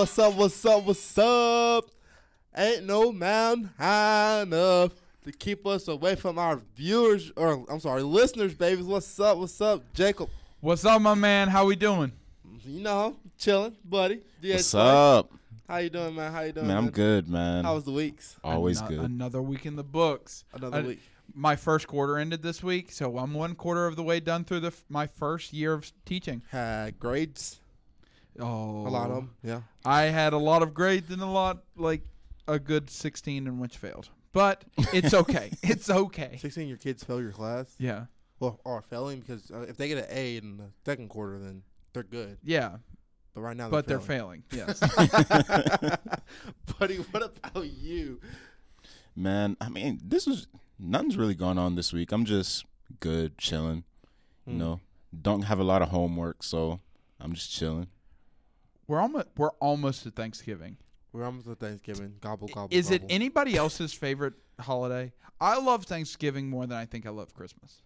What's up? What's up? What's up? Ain't no mountain high enough to keep us away from our viewers, or I'm sorry, listeners, babies. What's up? What's up, Jacob? What's up, my man? How we doing? You know, chilling, buddy. Yeah, What's up? How you doing, man? How you doing? Man, I'm good, man. How was the weeks? Always Ano- good. Another week in the books. Another I- week. My first quarter ended this week, so I'm one quarter of the way done through the f- my first year of teaching. Had grades. Oh, A lot of them. Yeah. I had a lot of grades and a lot like a good 16 in which failed, but it's okay. it's okay. 16, your kids fail your class. Yeah, Well, or failing because uh, if they get an A in the second quarter, then they're good. yeah, But right now, but they're but failing. they're failing. Yes. Buddy, what about you? man, I mean, this was nothing's really going on this week. I'm just good, chilling. Hmm. You know, don't have a lot of homework, so I'm just chilling. We're almost we're almost at Thanksgiving. We're almost at Thanksgiving. Gobble, gobble. Is it anybody else's favorite holiday? I love Thanksgiving more than I think I love Christmas.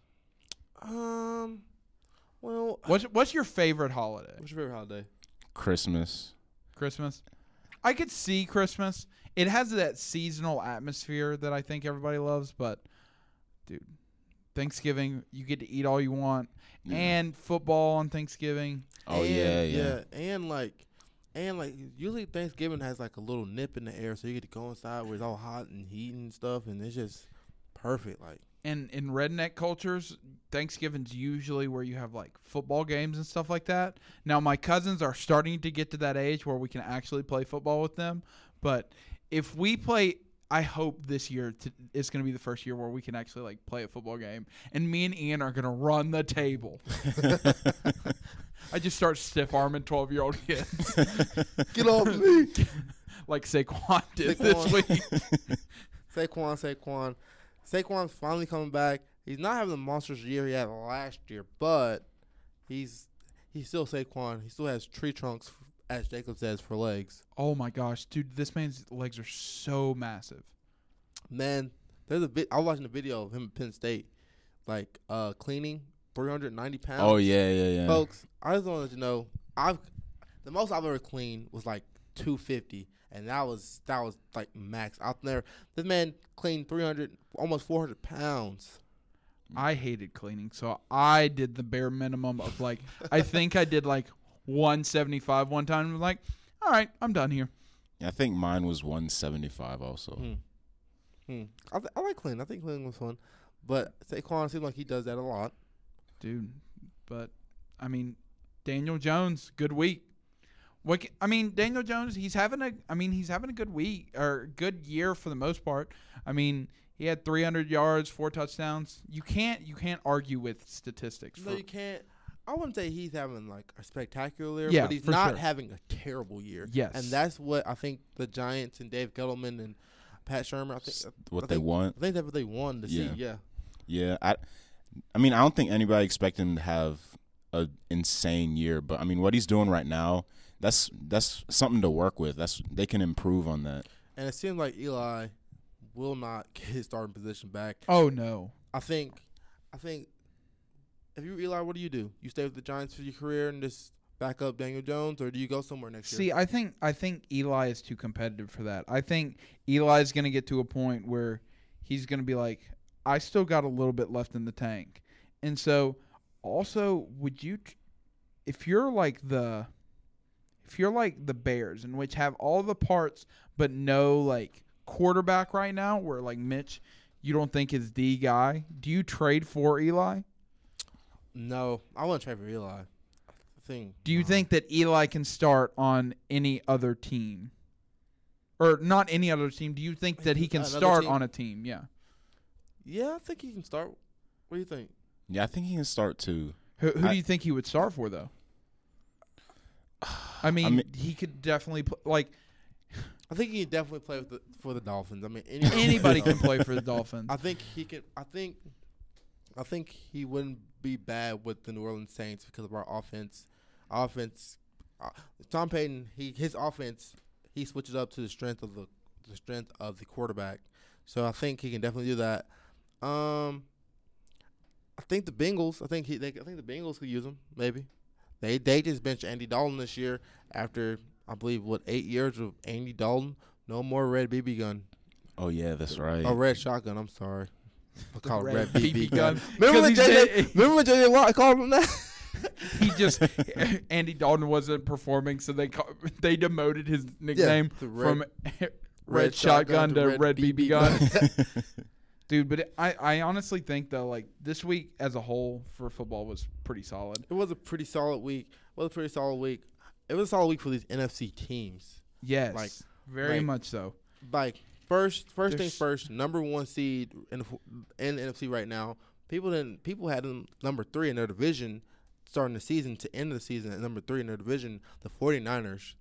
Um, well, What's what's your favorite holiday? what's your favorite holiday? Christmas. Christmas. I could see Christmas. It has that seasonal atmosphere that I think everybody loves, but dude, Thanksgiving, you get to eat all you want. Yeah. And football on Thanksgiving. Oh And- yeah, yeah. and like, and like, usually Thanksgiving has like a little nip in the air, so you get to go inside where it's all hot and heat and stuff, and it's just perfect. Like, And in redneck cultures, Thanksgiving's usually where you have like football games and stuff like that. Now my cousins are starting to get to that age where we can actually play football with them, but if we play I hope this year to, it's going to be the first year where we can actually like play a football game, and me and Ian are going to run the table. I just start stiff arming twelve year old kids get off me, like Saquon did this week. Saquon, Saquon, Saquon's finally coming back. He's not having the monstrous year he had last year, but he's he's still Saquon. He still has tree trunks, as Jacob says, for legs. Oh my gosh, dude, this man's legs are so massive. Man, there's a bit. I was watching a video of him at Penn State, like uh cleaning 390 pounds. Oh yeah, yeah, yeah. folks. I just want to let you know, I've the most I've ever cleaned was like 250, and that was that was like max out there. This man cleaned 300, almost 400 pounds. I hated cleaning, so I did the bare minimum of like I think I did like 175 one time. I'm like, all right, I'm done here, I think mine was 175 also. Hmm. Hmm. I, th- I like cleaning. I think cleaning was fun, but Saquon seems like he does that a lot. Dude. But I mean, Daniel Jones, good week. What ca- I mean, Daniel Jones, he's having a. I mean, he's having a good week or good year for the most part. I mean, he had 300 yards, four touchdowns. You can't you can't argue with statistics. No, for- you can't. I wouldn't say he's having like a spectacular year, Yeah, but he's not sure. having a terrible year. Yes. and that's what I think the Giants and Dave Gettleman and Pat Shurmur. I think What they think- want. I think that's what they wanted to Yeah. see. Yeah. Yeah, I, I mean, I don't think anybody expected him to have a insane year, but I mean, what he's doing right now, that's that's something to work with. That's they can improve on that. And it seems like Eli will not get his starting position back. oh no. I think, I think, if you're Eli, what do you do? You stay with the Giants for your career and just back up Daniel Jones, or do you go somewhere next See, year? See, I think I think Eli is too competitive for that. I think Eli's going to get to a point where he's going to be like, I still got a little bit left in the tank, and so also would you, if you're like the, if you're like the Bears, in which have all the parts but no like quarterback right now, where like Mitch, you don't think is the guy. Do you trade for Eli? No, I want to trade for Eli. I think. Do you uh, think that Eli can start on any other team? Or not any other team. Do you think that he can start team? on a team? Yeah. Yeah, I think he can start. What do you think? Yeah, I think he can start too. Who, who I- do you think he would start for though? I mean, mean- he could definitely pl- like I think he can definitely play with the, for the Dolphins. I mean, any, anybody can play for the Dolphins. I think he can. I think. I think he wouldn't be bad with the New Orleans Saints because of our offense. Offense. Uh, Tom Payton. He his offense. He switches up to the strength of the the strength of the quarterback. So I think he can definitely do that. Um. I think the Bengals. I think he. They, I think the Bengals could use him. Maybe. They they just benched Andy Dalton this year after I believe what eight years of Andy Dalton. No more red BB gun. Oh yeah, that's right. Oh, red shotgun. I'm sorry. I call it red red BB BB gun. gun. Remember when Because he's JJ? dead. Remember when JJ Watt called him that? he just Andy Dalton wasn't performing, so they ca- they demoted his nickname the red- from red, shotgun, to red, BB gun. gun. Dude, but it, I I honestly think though like this week as a whole for football was pretty solid. it was a pretty solid week. It was a pretty solid week. It was a solid week for these NFC teams. Yes, Like- very like- much so. Like first, first There's- things first. Number one seed in the, in NFC right now. People didn't. People had them number three in their division, starting the season to end of the season at number three in their division. The 49ers,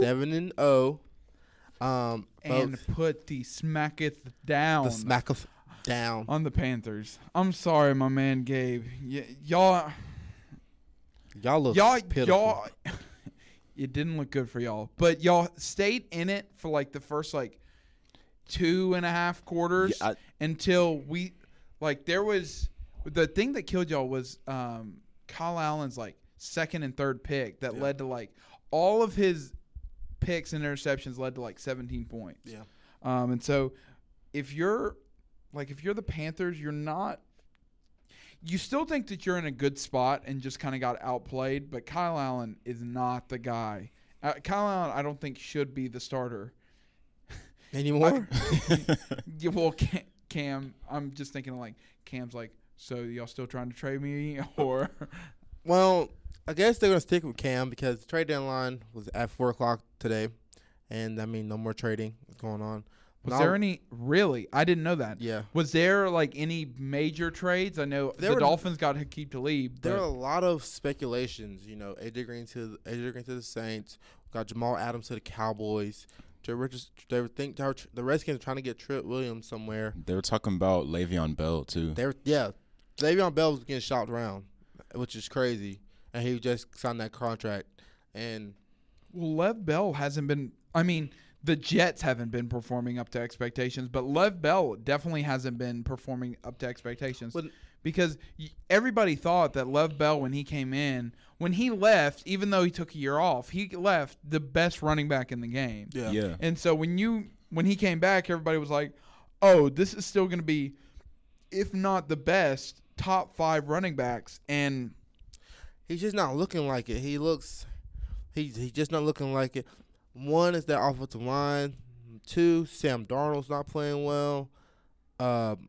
seven and zero. Um, and put the smacketh down the smack of down. on the Panthers. I'm sorry, my man Gabe. Y- y'all, Y'all look y'all, pitiful. y'all. it didn't look good for y'all, but y'all stayed in it for like the first like two and a half quarters Yeah, I- until we like there was the thing that killed y'all was um Kyle Allen's like second and third pick that Yeah. led to like all of his picks and interceptions led to like 17 points. Yeah. Um, and so if you're like if you're the Panthers, you're not you still think that you're in a good spot and just kind of got outplayed, but Kyle Allen is not the guy. Uh, Kyle Allen, I don't think should be the starter. anymore. Yeah, well, Cam, Cam, I'm just thinking like Cam's like, so y'all still trying to trade me or Well, I guess they're gonna stick with Cam because the trade deadline was at four o'clock today, and I mean no more trading is going on. Was Now- there any really? I didn't know that. Yeah, Was there like any major trades? I know There the were- Dolphins got Hakeem Talib. there are a lot of speculations. You know, AJ Green to AJ Green to the Saints, got Jamal Adams to the Cowboys. They were just they were think they were the Redskins are trying to get Trent Williams somewhere. they were talking about Le'Veon Bell too. They were yeah, Le'Veon Bell was getting shopped around, which is crazy, and he just signed that contract. And Well, Lev Bell hasn't been. I mean, the Jets haven't been performing up to expectations, but Lev Bell definitely hasn't been performing up to expectations When- because everybody thought that Lev Bell, when he came in, when he left, even though he took a year off, he left the best running back in the game. yeah, yeah. And so when you when he came back, everybody was like, "Oh, this is still going to be, if not the best, top five running backs." And he's just not looking like it. He looks, he's he's just not looking like it. One is that offensive line. Two, Sam Darnold's not playing well. Um,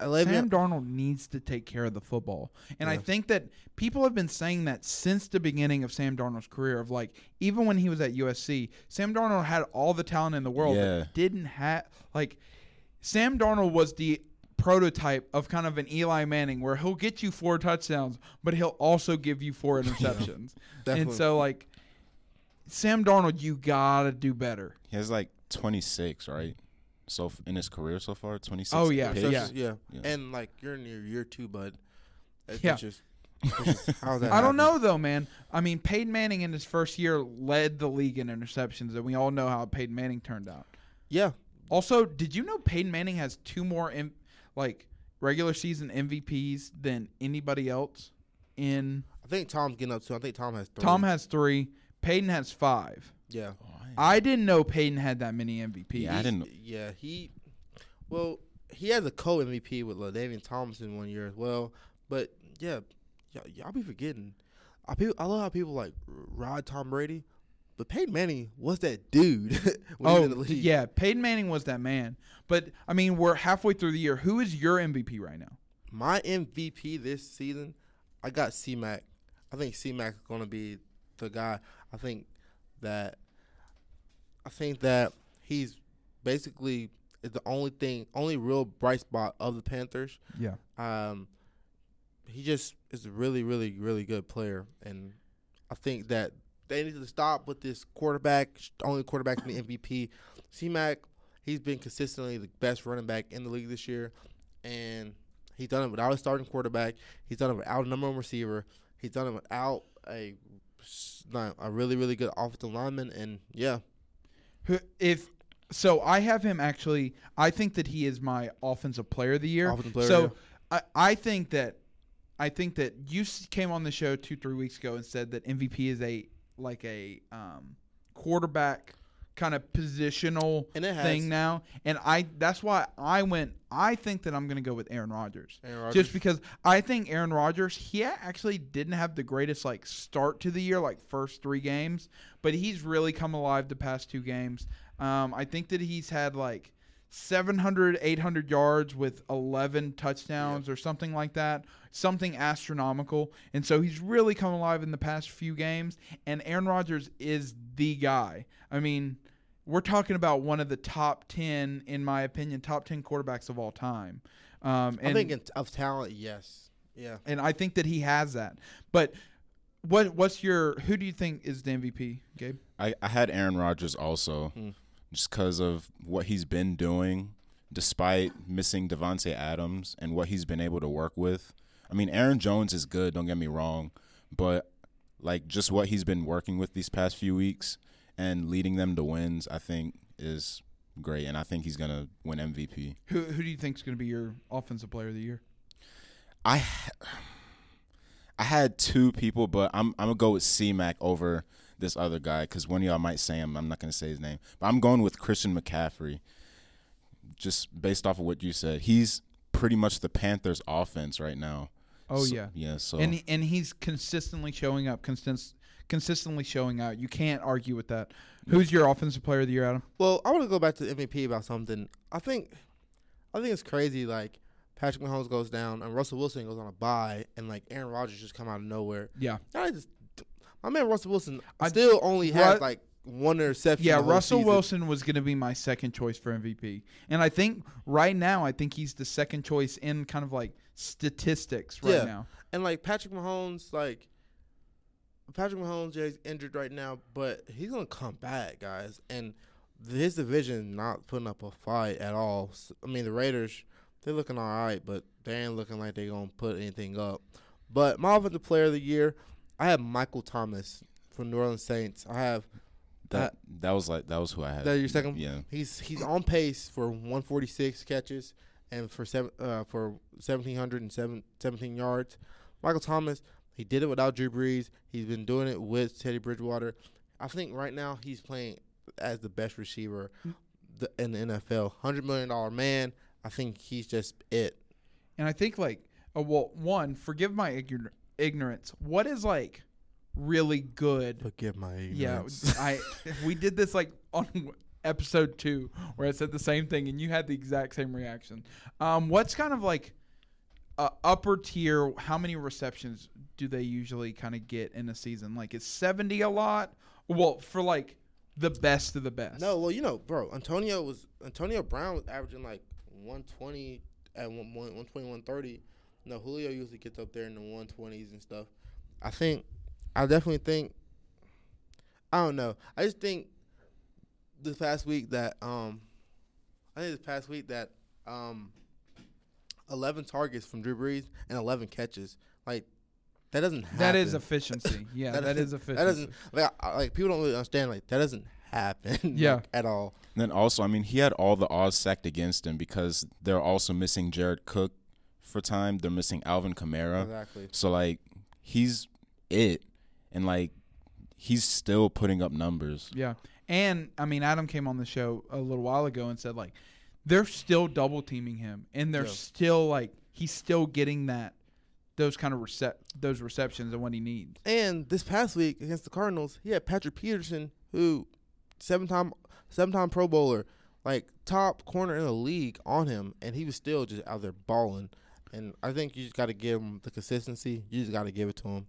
Le'Veon- Sam Darnold needs to take care of the football. And I think that people have been saying that since the beginning of Sam Darnold's career of like even when he was at USC, Sam Darnold had all the talent in the world Yeah. but didn't have like Sam Darnold was the prototype of kind of an Eli Manning where he'll get you four touchdowns, but he'll also give you four interceptions. and so like Sam Darnold, you gotta do better. He has like 26, right? So f- in his career so far, 26. Oh, yeah. So yeah. yeah, Yeah. and like you're in your year two, bud. It's Yeah. just, it's just how's that? I don't know though, man. I mean, Peyton Manning in his first year led the league in interceptions, and we all know how Peyton Manning turned out. Yeah, Also, did you know Peyton Manning has two more M- like regular season MVPs than anybody else? In I think Tom's getting up to. I think Tom has three. Tom has three, Peyton has five. yeah, Oh, I- I didn't know Peyton had that many MVPs. Yeah, I didn't- Yeah, he. Well, he has a co MVP with Ladavian Thompson one year as well. But yeah, y'all, y'all be forgetting. I people, I love how people like ride Tom Brady, but Peyton Manning was that dude when he was in the Oh, league. yeah, Peyton Manning was that man. But I mean, we're halfway through the year. Who is your MVP right now? My MVP this season, I got C Mac. I think C Mac is gonna be the guy. I think that I think that he's basically is the only thing, only real bright spot of the Panthers. Yeah. Um, he just is a really, really, really good player, and I think that they need to stop with this quarterback, only quarterback in the MVP. C Mac, he's been consistently the best running back in the league this year, and he's done it without a starting quarterback. He's done it without a number one receiver. He's done it without a not a really, really good offensive lineman, and yeah, Who- If so, I have him actually. I think that he is my offensive player of the year. Offensive player, so. I, I think that I think that you came on the show two three weeks ago and said that MVP is a like a um, quarterback kind of positional thing now, and I that's why I went. I think that I'm going to go with Aaron Rodgers. Aaron Rodgers. Just because I think Aaron Rodgers, he actually didn't have the greatest like start to the year, like first three games, but he's really come alive the past two games. Um, I think that he's had like 700, 800 yards with 11 touchdowns or something like that, something astronomical. And so he's really come alive in the past few games. And Aaron Rodgers is the guy. I mean, we're talking about one of the top 10, in my opinion, top 10 quarterbacks of all time. Um, and, I think of talent, yes. Yeah. and I think that he has that. But what what's your who do you think is the MVP, Gabe? I, I had Aaron Rodgers also, Hmm. just because of what he's been doing, despite missing Davante Adams and what he's been able to work with. I mean, Aaron Jones is good. Don't get me wrong, but like just what he's been working with these past few weeks and leading them to wins, I think is great, and I think he's gonna win MVP. Who who do you think is going to be your offensive player of the year? I I had two people, but I'm I'm gonna go with C Mac over this other guy because one of y'all might say him. I'm not gonna say his name, but I'm going with Christian McCaffrey. Just based off of what you said, he's pretty much the Panthers' offense right now. Oh So- yeah. yeah. So and he, and he's consistently showing up, consist, consistently showing out. You can't argue with that. Who's your offensive player of the year, Adam? Well, I want to go back to the MVP about something. I think, I think it's crazy. Like Patrick Mahomes goes down and Russell Wilson goes on a bye, and like Aaron Rodgers just come out of nowhere. Yeah, I just, my man Russell Wilson I- still only Ru- has like one interception. yeah. Russell season. Wilson was going to be my second choice for MVP, and I think right now I think he's the second choice in kind of like statistics right Yeah. now. and like Patrick Mahomes, like Patrick Mahomes is injured right now, but he's gonna come back, guys. And his division not putting up a fight at all. I mean, the Raiders, they're looking all right, but they ain't looking like they're gonna put anything up. But my offensive player of the year, I have Michael Thomas from New Orleans Saints. I have that that was like that was who I had. that your second. Yeah. He's he's on pace for 146 catches and for seven uh, for 1717 yards. Michael Thomas, he did it without Drew Brees. He's been doing it with Teddy Bridgewater. I think right now he's playing as the best receiver the, in the NFL. Hundred million dollar man. I think he's just it. And I think like, uh, well, one, forgive my ignor- ignorance. What is like really good Forgive my ignorance. Yeah. I we did this like on episode two where I said the same thing and you had the exact same reaction. Um, what's kind of like uh, upper tier? How many receptions do they usually kind of get in a season? Like is seventy a lot? Well, for like the best of the best. No, well, you know, bro, Antonio was Antonio Brown was averaging like 120 at one, one, 120, 130. No, Julio usually gets up there in the 120s and stuff. I think, I definitely think, I don't know. I just think this past week that, um, I think this past week that, um, 11 targets from Drew Brees and 11 catches. Like, that doesn't happen. that is efficiency. Yeah, That that doesn't- is efficiency. That doesn't, like, I, like, people don't really understand, like, that doesn't happen. like, Yeah. at all. And then also, I mean, he had all the odds stacked against him because they're also missing Jared Cook for time. They're missing Alvin Kamara. Exactly. So like he's it, and like he's still putting up numbers. Yeah. And I mean, Adam came on the show a little while ago and said like they're still double teaming him, and they're Yeah. still like he's still getting that those kind of recep those receptions and what he needs. And this past week against the Cardinals, he had Patrick Peterson, who seven time seven time Pro Bowler, like top corner in the league on him, and he was still just out there balling. And I think you just got to give him the consistency. You just got to give it to him.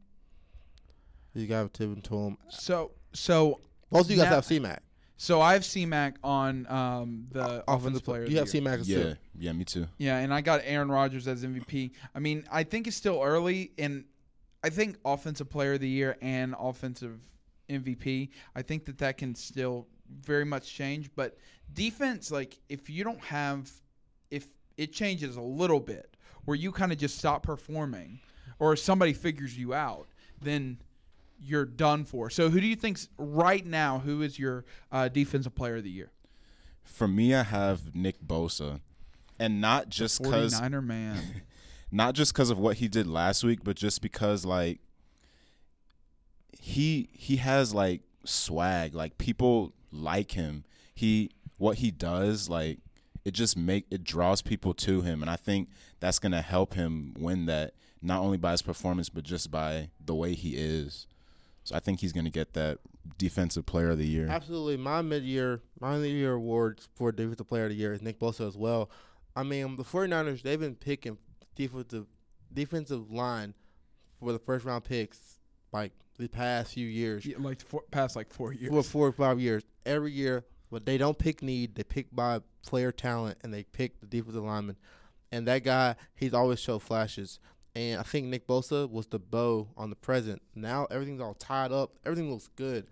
You got to give it to him. So so Most of you guys have C-Mac. So I have CMAC on um, the offensive player. of You the have year. C-Mac as Yeah, too. yeah, me too. Yeah, and I got Aaron Rodgers as MVP. I mean, I think it's still early, and I think offensive player of the year and offensive MVP. I think that that can still very much change. But defense, like if you don't have, if it changes a little bit, where you kind of just stop performing, or somebody figures you out, then you're done for. So who do you think's right now? Who is your uh, defensive player of the year? For me, I have Nick Bosa, and not just because 49er man. not just because of what he did last week, but just because like he he has like swag. Like people like him. He what he does like it just make it draws people to him and I think that's going to help him win that not only by his performance but just by the way he is. So I think he's going to get that defensive player of the year. Absolutely. My mid year my mid year awards for defensive player of the year is Nick Bosa as well. I mean, the 49ers, they've been picking defensive defensive line for the first round picks like the past few years. Yeah, like four, past like four years. For four or five years. Every year, but they don't pick need, they pick by player talent and they pick the defensive lineman. And that guy, he's always showed flashes. And I think Nick Bosa was the bow on the present. Now everything's all tied up. Everything looks good.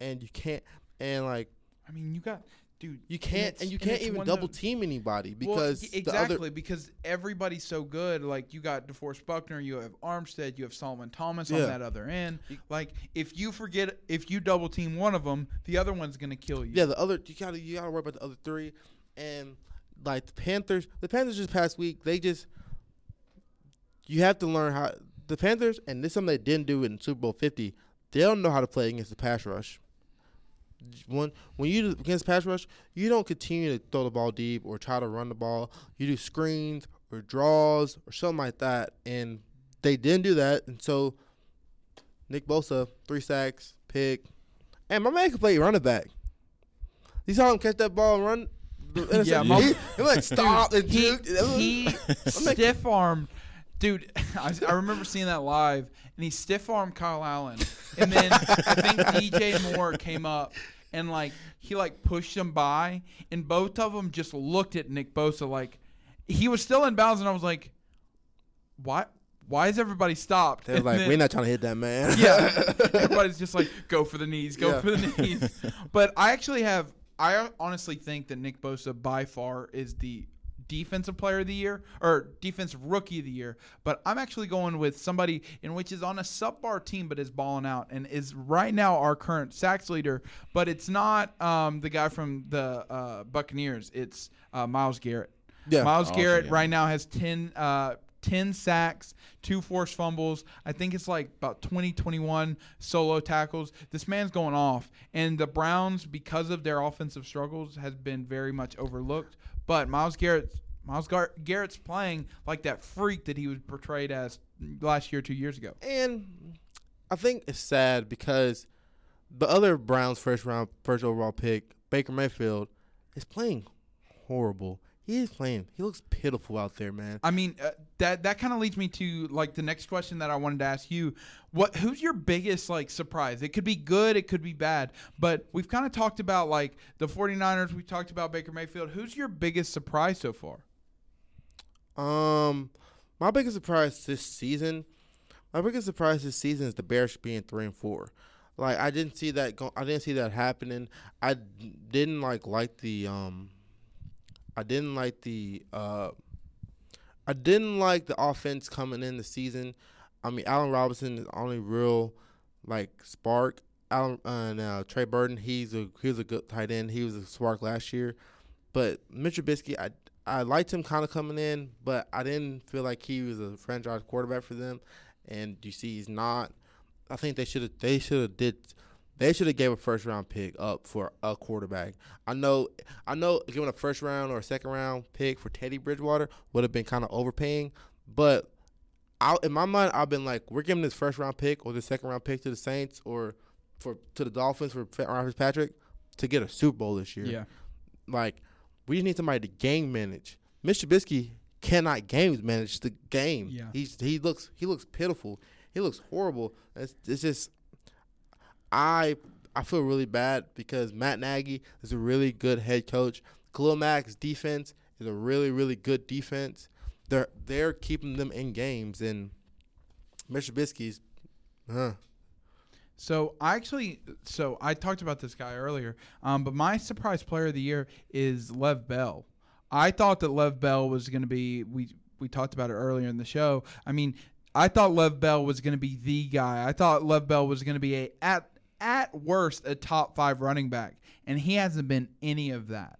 And you can't and like I mean, you got dude. you can't it's- and you can't it's even double team anybody Well, because the exactly other because everybody's so good. Like you got DeForest Buckner, you have Armstead, you have Solomon Thomas Yeah. on that other end. Like if you forget, if you double team one of them, the other one's gonna kill you. Yeah, the other you gotta you gotta worry about the other three, and like the Panthers. The Panthers just past week they just you have to learn how the Panthers and this is something they didn't do in Super Bowl Fifty. They don't know how to play against the pass rush. When when you against pass rush, you don't continue to throw the ball deep or try to run the ball. You do screens or draws or something like that, and they didn't do that, and so Nick Bosa three sacks, pick, and my man can play running back. You saw him catch that ball and run. Yeah, my- he, he like stop and he, juke. That was- he stiff armed, dude. I, I remember seeing that live, and he stiff armed Kyle Allen, and then I think DJ Moore came up and like he like pushed him by, and both of them just looked at Nick Bosa like he was still in bounds, and I was like, why? Why is everybody stopped? They were And like, then- we're not trying to hit that man. yeah, everybody's just like, go for the knees, go Yeah. for the knees. But I actually have, I honestly think that Nick Bosa by far is the defensive player of the year or defensive rookie of the year. But I'm actually going with somebody in which is on a subpar team but is balling out and is right now our current sacks leader. But it's not um, the guy from the uh, Buccaneers. It's uh, Myles Garrett. Yeah. Myles Okay, Garrett yeah. right now has 10, uh, 10 sacks, two forced fumbles. I think it's like about 20, 21 solo tackles. This man's going off. And the Browns, because of their offensive struggles, has been very much overlooked. But Myles Garrett. Myles Gar- Garrett's playing like that freak that he was portrayed as last year, two years ago. And I think it's sad because the other Browns first round, first overall pick, Baker Mayfield, is playing horrible. He is playing. He looks pitiful out there, man. I mean, uh, that that kind of leads me to like the next question that I wanted to ask you. What who's your biggest like surprise? It could be good, it could be bad, but we've kind of talked about like the 49ers, we talked about Baker Mayfield. Who's your biggest surprise so far? Um, my biggest surprise this season, my biggest surprise this season is the Bears being three and four. Like I didn't see that. Go- I didn't see that happening. I d- didn't like like the um. I didn't like the uh. I didn't like the offense coming in the season. I mean, Allen Robinson is only real like spark. Allen and uh, Trey Burton, he's a he's a good tight end. He was a spark last year, but Mitch Trubisky, I I liked him kind of coming in, but I didn't feel like he was a franchise quarterback for them. And you see, he's not. I think they should have. They should have did. They should have gave a first round pick up for a quarterback. I know. I know giving a first round or a second round pick for Teddy Bridgewater would have been kind of overpaying, but. I, in my mind, I've been like, we're giving this first round pick or the second round pick to the Saints or for to the Dolphins for Ryan Fitzpatrick to get a Super Bowl this year. Yeah, Like, we just need somebody to game manage. Mr. Trubisky cannot game manage the game. Yeah. He's he looks he looks pitiful. He looks horrible. It's, it's just I I feel really bad because Matt Nagy is a really good head coach. Khalil Mack's defense is a really really good defense. They're they're keeping them in games and Mr. Trubisky's huh. So I actually, so I talked about this guy earlier, um, but my surprise player of the year is Lev Bell. I thought that Lev Bell was going to be. We we talked about it earlier in the show. I mean, I thought Lev Bell was going to be the guy. I thought Lev Bell was going to be a at at worst a top five running back, and he hasn't been any of that.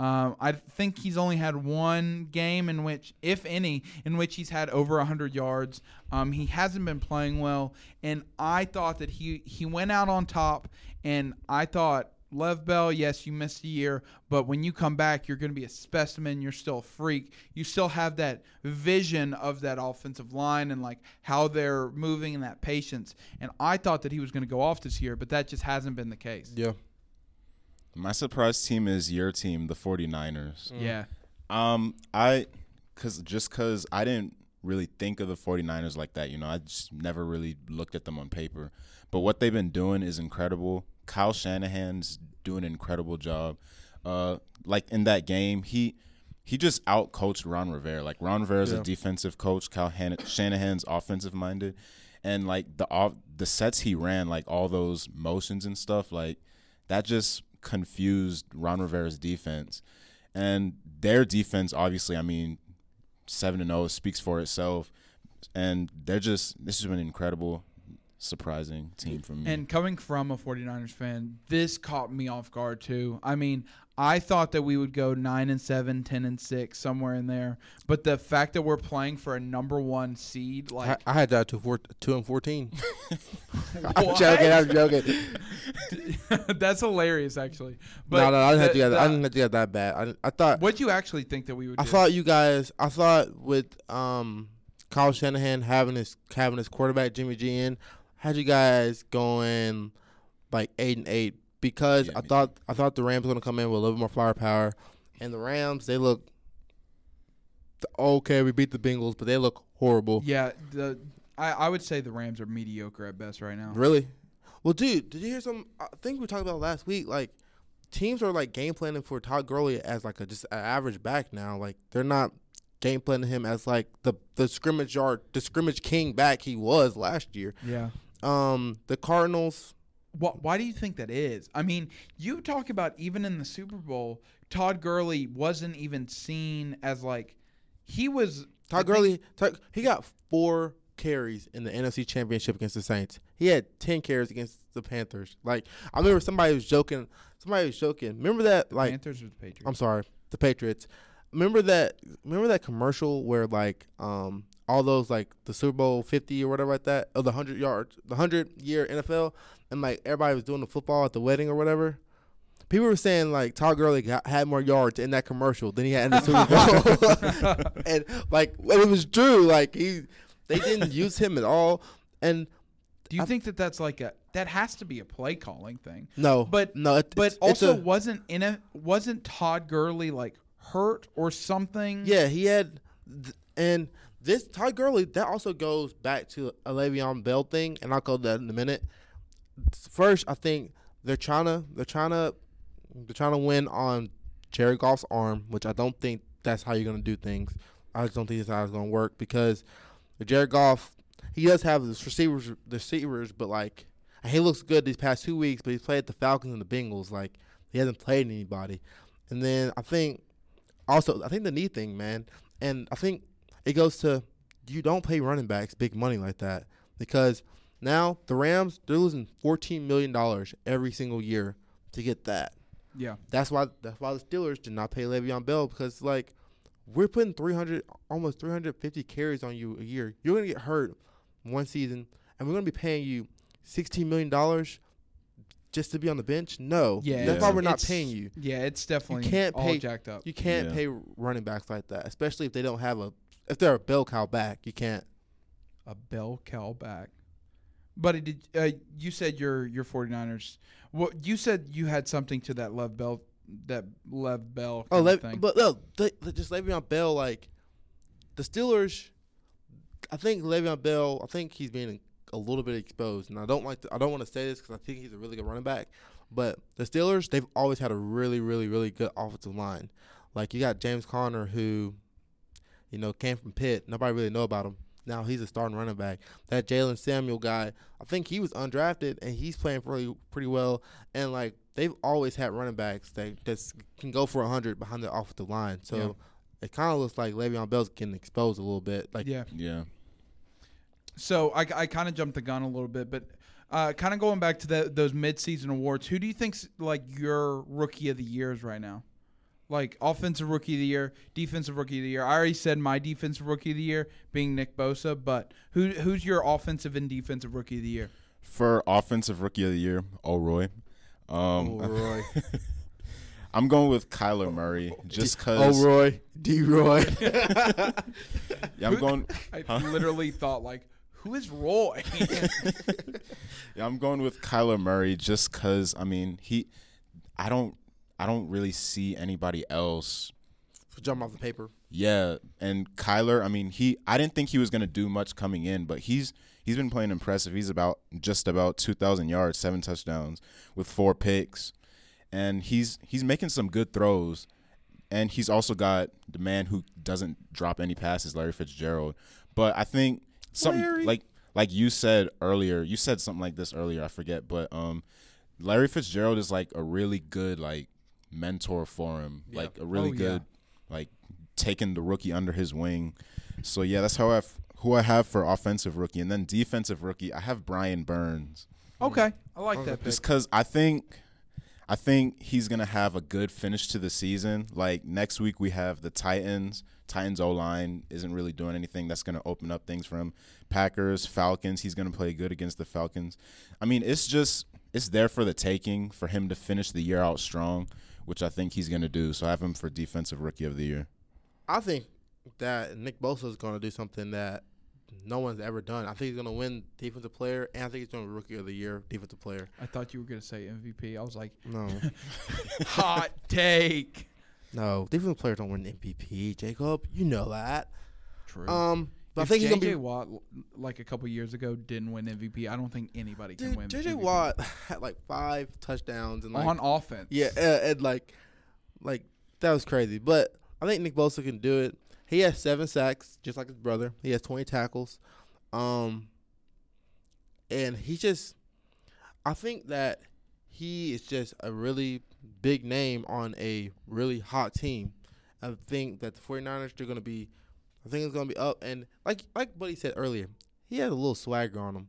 Um, I think he's only had one game in which, if any, in which he's had over 100 yards. Um, he hasn't been playing well, and I thought that he he went out on top, and I thought. Lev Bell, yes, you missed a year, but when you come back, you're going to be a specimen. You're still a freak. You still have that vision of that offensive line and like how they're moving and that patience. And I thought that he was going to go off this year, but that just hasn't been the case. Yeah. My surprise team is your team, the 49ers. Yeah. Um, I, cause just cause I didn't really think of the 49ers like that, you know, I just never really looked at them on paper. But what they've been doing is incredible. Kyle Shanahan's doing an incredible job. Uh, like in that game, he he just out coached Ron Rivera. Like Ron Rivera's Yeah. a defensive coach. Kyle Han- Shanahan's offensive minded, and like the off the sets he ran, like all those motions and stuff, like that just confused Ron Rivera's defense. And their defense, obviously, I mean, seven and zero speaks for itself. And they're just this has been incredible, surprising team for me. And coming from a 49ers fan, this caught me off guard too. I mean, I thought that we would go 9 and 7, 10 and 6 somewhere in there. But the fact that we're playing for a number 1 seed I, like I had that to four, two and fourteen. I'm joking. I'm joking. That's hilarious actually. But no, no, I didn't have to get. I the- didn't have to get that bad. I, I thought. What'd you actually think that we would I do? thought you guys. I thought with um, Kyle Shanahan having his having his quarterback Jimmy G in, had you guys going like eight and eight because Yeah, I thought I thought the Rams were gonna come in with a little bit more firepower, and the Rams they look okay. We beat the Bengals, but they look horrible. Yeah, the I, I would say the Rams are mediocre at best right now. Really? Well, dude, did you hear some? I think we talked about last week. Like, teams are like game planning for Todd Gurley as like a just an average back now. Like, they're not game planning him as like the the scrimmage yard, the scrimmage king back he was last year. Yeah. Um, the Cardinals. Why, why do you think that is? I mean, you talk about even in the Super Bowl, Todd Gurley wasn't even seen as like he was. I Todd think- Gurley, Todd, he got four carries in the NFC Championship against the Saints. He had ten carries against the Panthers. Like, I remember somebody was joking. Somebody was joking. Remember that? Like, Panthers or the Patriots. I'm sorry, the Patriots. Remember that? Remember that commercial where like um all those like the Super Bowl 50 or whatever like that, or the hundred yards, the hundred year NFL, and like everybody was doing the football at the wedding or whatever. People were saying like Todd Gurley got, had more yards in that commercial than he had in the Super Bowl, and like it was true. Like he, they didn't use him at all, and Do you I- think that that's like a that has to be a play calling thing? no, But- no, it, But it's, it's also, a- wasn't in a wasn't Todd Gurley like hurt or something? Yeah, he had, and this Todd Gurley that also goes back to a Le'Veon Bell thing, and I'll go that in a minute. First, I think they're trying to they're trying to they're trying to win on Jared Goff's arm, which I don't think that's how you're gonna do things. I just don't think that's how it's gonna work because Jared Goff he does have the receivers the receivers, but like he looks good these past two weeks, but he's played the Falcons and the Bengals. Like he hasn't played anybody. And then I think also I think the knee thing, man, and I think it goes to you don't pay running backs big money like that because now the Rams they're losing fourteen million dollars every single year to get that. Yeah. That's why that's why the Steelers did not pay Le'Veon Bell because like we're putting three hundred almost three hundred fifty carries on you a year. You're gonna get hurt one season, and we're gonna be paying you sixteen million dollars just to be on the bench. No, Yeah. that's why we're not it's- paying you. Yeah, it's definitely can't all pay- jacked up. You can't Yeah. pay running backs like that, especially if they don't have a if they're a bell cow back. You can't. a bell cow back. Buddy, did uh, you said your your 49ers? What you said you had something to that Lev Bell that Lev Bell Oh, kind Le- of thing. but no, they, they just Le'Veon Bell. Like the Steelers, I think Le'Veon Bell. I think he's being a little bit exposed, and I don't like. To, I don't want to say this because I think he's a really good running back. But the Steelers, they've always had a really, really, really good offensive line. Like you got James Conner, who, you know, came from Pitt. Nobody really know about him. Now he's a starting running back. That Jaylen Samuel guy, I think he was undrafted and he's playing pretty pretty well. And like they've always had running backs that that can go for hundred behind the offensive line. So Yeah. it kind of looks like Le'Veon Bell's getting exposed a little bit. Like yeah. Yeah. So I, I kind of jumped the gun a little bit, but uh, kind of going back to the, those midseason awards, who do you think's like your rookie of the years right now? Like offensive rookie of the year, defensive rookie of the year. I already said my defensive rookie of the year being Nick Bosa, but who who's your offensive and defensive rookie of the year? For offensive rookie of the year, O'Roy. Um, Roy. I'm going with Kyler Murray just Oh, because. Roy. D. Roy. yeah, I'm going. I literally thought like, who is Roy? Yeah, I'm going with Kyler Murray just because. I mean, he. I don't. I don't really see anybody else. Jump off the paper. Yeah, and Kyler. I mean, he. I didn't think he was gonna do much coming in, but he's he's been playing impressive. He's about just about 2,000 yards, seven touchdowns with four picks, and he's he's making some good throws. And he's also got the man who doesn't drop any passes, Larry Fitzgerald. But I think something Larry. like like you said earlier, you said something like this earlier. I forget, but um, Larry Fitzgerald is like a really good like mentor for him, Yeah. like a really Oh, yeah. good like taking the rookie under his wing. So yeah, that's how I have who I have for offensive rookie, and then defensive rookie. I have Brian Burns okay, I like that pick. just because I think I think he's gonna have a good finish to the season. Like next week we have the Titans. Titans O line isn't really doing anything. That's gonna open up things for him. Packers, Falcons. He's gonna play good against the Falcons. I mean, it's just it's there for the taking for him to finish the year out strong, which I think he's gonna do. So I have him for defensive rookie of the year. I think that Nick Bosa is going to do something that no one's ever done. I think he's going to win defensive player, and I think he's going to be rookie of the year defensive player. I thought you were gonna say MVP. I was like, No, hot take. no, defensive players don't win MVP. Jacob, you know that. True. Um, but if I think he's JJ going to be. Watt, like a couple years ago, didn't win MVP, I don't think anybody can Dude, win. JJ MVP. Watt had like five touchdowns and like on offense. Yeah, uh, and like, like that was crazy. But I think Nick Bosa can do it. He has seven sacks, just like his brother. He has twenty tackles, um, and he just, I think that he is just a really big name on a really hot team. I think that the 49ers are going to be, I think it's going to be up. And like like Buddy said earlier, he has a little swagger on him,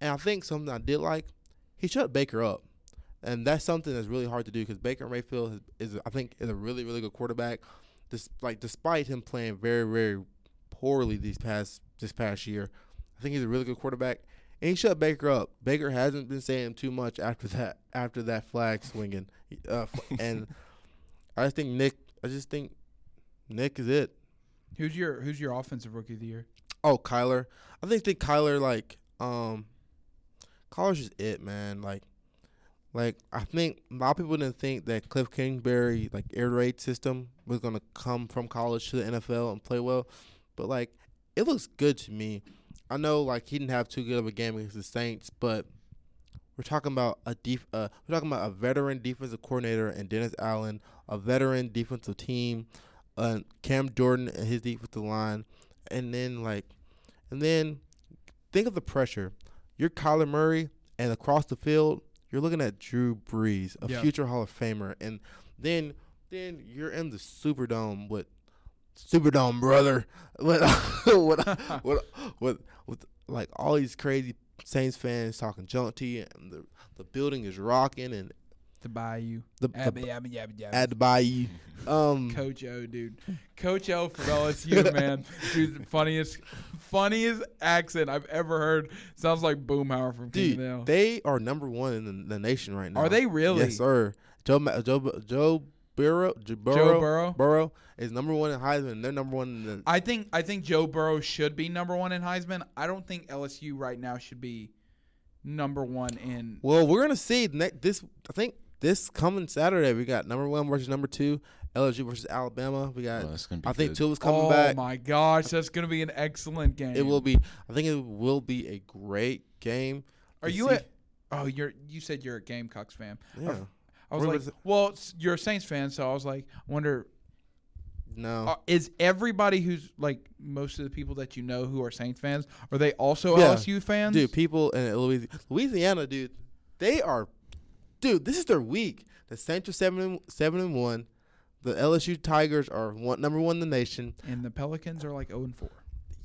and I think something I did like, he shut Baker up and that's something that's really hard to do because Baker Mayfield is, is, I think, is a really, really good quarterback. This, like, despite him playing very, very poorly these past this past year, I think he's a really good quarterback. And he shut Baker up. Baker hasn't been saying too much after that after that flag swinging, uh, and I just think Nick. I just think Nick is it. Who's your Who's your offensive rookie of the year? Oh, Kyler. I think think Kyler like um Kyler's just it, man. Like like I think a lot of people didn't think that Cliff Kingsbury like air raid system was gonna come from college to the NFL and play well. But like it looks good to me. I know like he didn't have too good of a game against the Saints, but we're talking about a def- uh, we're talking about a veteran defensive coordinator and Dennis Allen, a veteran defensive team, uh, Cam Jordan and his defensive line, and then like, and then think of the pressure. You're Kyler Murray, and across the field, you're looking at Drew Brees, a Yeah. future Hall of Famer, and then then you're in the Superdome with Superdome, brother, with with, with, with with like all these crazy Saints fans talking junk to you, and the the building is rocking, and To buy you. the, the Abba, yabba, yabba, yabba. at the bayou. Um, Coach O, dude. Coach O for LSU, man. Dude, the funniest, funniest accent I've ever heard. Sounds like Boomhauer from King dude, Hill. they are number one in the, the nation right now. Are they really? Yes, sir. Joe Joe Joe Burrow Joe Burrow, Joe Burrow? Burrow is number one in Heisman. They're number one in the. I think I think Joe Burrow should be number one in Heisman. I don't think LSU right now should be number one in. well, we're gonna see this. I think this coming Saturday we got number one versus number two. LSU versus Alabama. We got. Oh, that's gonna be I think good. Tua's coming oh back. Oh my gosh, that's gonna be an excellent game. It will be. I think it will be a great game. Are to you see- a? Oh, you're. You said you're a Gamecocks fan. Yeah. I was We're like, gonna- well, it's, you're a Saints fan, so I was like, I wonder, No. uh, is everybody who's like most of the people that you know who are Saints fans, are they also Yeah. LSU fans? dude, people in Louisiana, Louisiana, dude, they are, dude. This is their week. The Saints are seven and, seven and one. The LSU Tigers are one number one in the nation. and the Pelicans are like 0 and 4.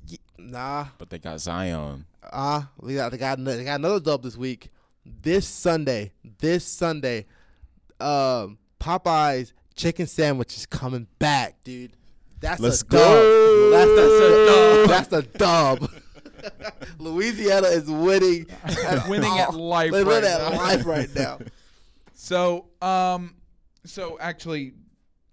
Ye- Nah, But they got Zion. ah, we got they got they got another dub this week. This Sunday, this Sunday, um, Popeyes chicken sandwich is coming back, dude. That's Let's a go. dub. That's, that's a dub. That's a dub. Louisiana is winning. at Winning all. at life right now. They win right at now. life right now. So, um, so actually,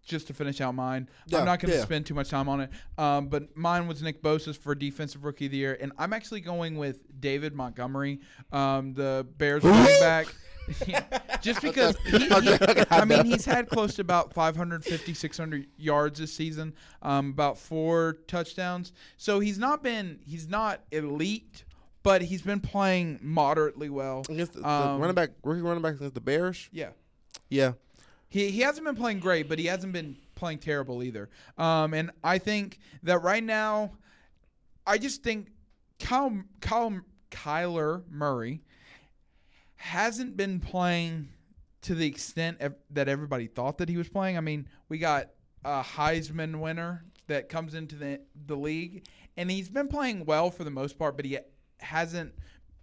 just to finish out mine, Yeah, I'm not going to yeah. spend too much time on it. Um, but mine was Nick Bosa's for defensive rookie of the year, and I'm actually going with David Montgomery, um, the Bears running back. Just because he, he- Okay, okay, I I mean he's had close to about 550 600 yards this season um, about four touchdowns so he's not been he's not elite but he's been playing moderately well Against the, the Um, running back, rookie running back against the Bears. yeah Yeah, he, he hasn't been playing great, but he hasn't been playing terrible either. Um, and I think that right now, I just think Kyle, Kyle, Kyler Murray hasn't been playing to the extent ev- that everybody thought that he was playing. I mean, we got a Heisman winner that comes into the the league, and he's been playing well for the most part, but he hasn't.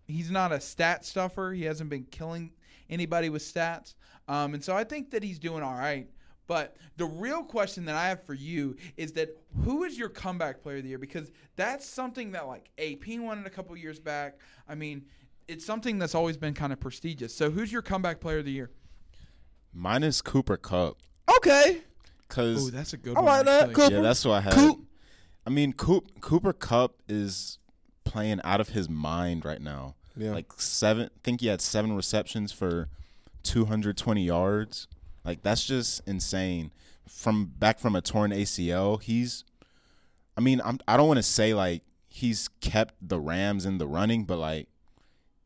He's not a stat stuffer. He hasn't been killing anybody with stats, um, and so I think that he's doing all right. But the real question that I have for you is that who is your comeback player of the year? Because that's something that like AP won it a couple years back. I mean, it's something that's always been kind of prestigious. So who's your comeback player of the year? Mine is Cooper Kupp. okay. Oh, Cause that's a good I one. like that. actually. Cooper. yeah, that's what I had. Coop. I mean, Coop, Cooper Kupp is playing out of his mind right now. Yeah. Like seven, I think he had seven receptions for 220 yards. Like that's just insane. From back from a torn ACL, he's. I mean, I'm. I don't want to say like he's kept the Rams in the running, but like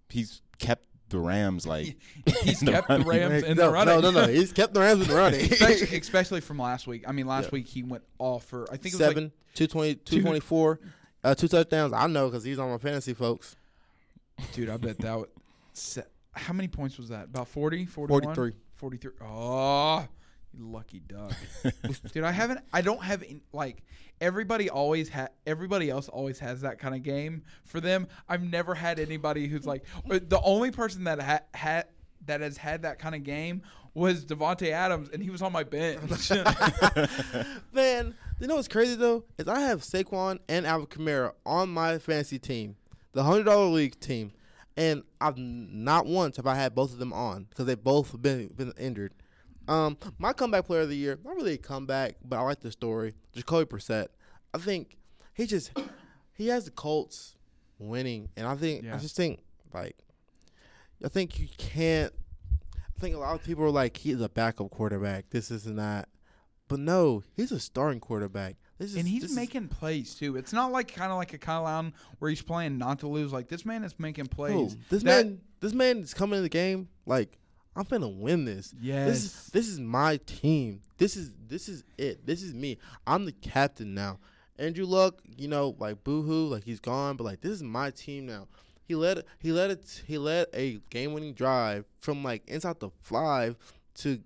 he's kept the Rams like He's in the kept the running. Rams in no, the running. no, no, no. He's kept the Rams in the running. especially, especially from last week. I mean, last Yeah. week he went off for I think it was Seven, 220, 224, uh, two touchdowns. I know because he's on my fantasy, folks. dude, I bet that. Was, se- how many points was that? About 40, 41? 43. 43. Oh, you lucky duck. Dude, I haven't I don't have any, like everybody always had everybody else always has that kind of game for them. I've never had anybody who's like uh, the only person that ha- had that has had that kind of game was Davante Adams and he was on my bench. Man, you know what's crazy though is I have Saquon and Alvin Kamara on my fantasy team, the hundred dollar league team, and I've not once have I had both of them on because they've both been been injured. Um, my comeback player of the year, not really a comeback, but I like the story. Jacoby Brissett. I think he just he has the Colts winning, and I think Yeah. I just think like I think you can't. I think a lot of people are like he's a backup quarterback. This is not. But no, he's a starting quarterback. This is and he's this is- making plays too. It's not like kind of like a Kyle Allen where he's playing not to lose. Like this man is making plays. this That- man, this man is coming in the game like I'm finna win this. This is this is my team. This is this is it. This is me. I'm the captain now. Andrew Luck, you know, like boohoo, like he's gone, but like this is my team now. He led he led it he led a game winning drive from like inside the five to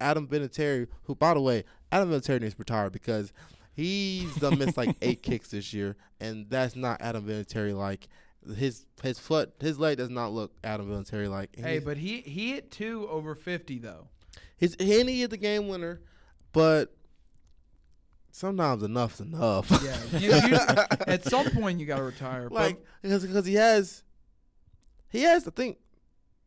Adam Vinatieri, who by the way, Adam Vinatieri needs to retire because he's done missed like eight kicks this year, and that's not Adam Vinatieri like. His his foot his leg does not look Adam Vinatieri like. Hey, but he he hit two over fifty though. His and he hit the game winner, but sometimes enough's enough. Yeah, you, you, at some point you got to retire. like because because he has he has I think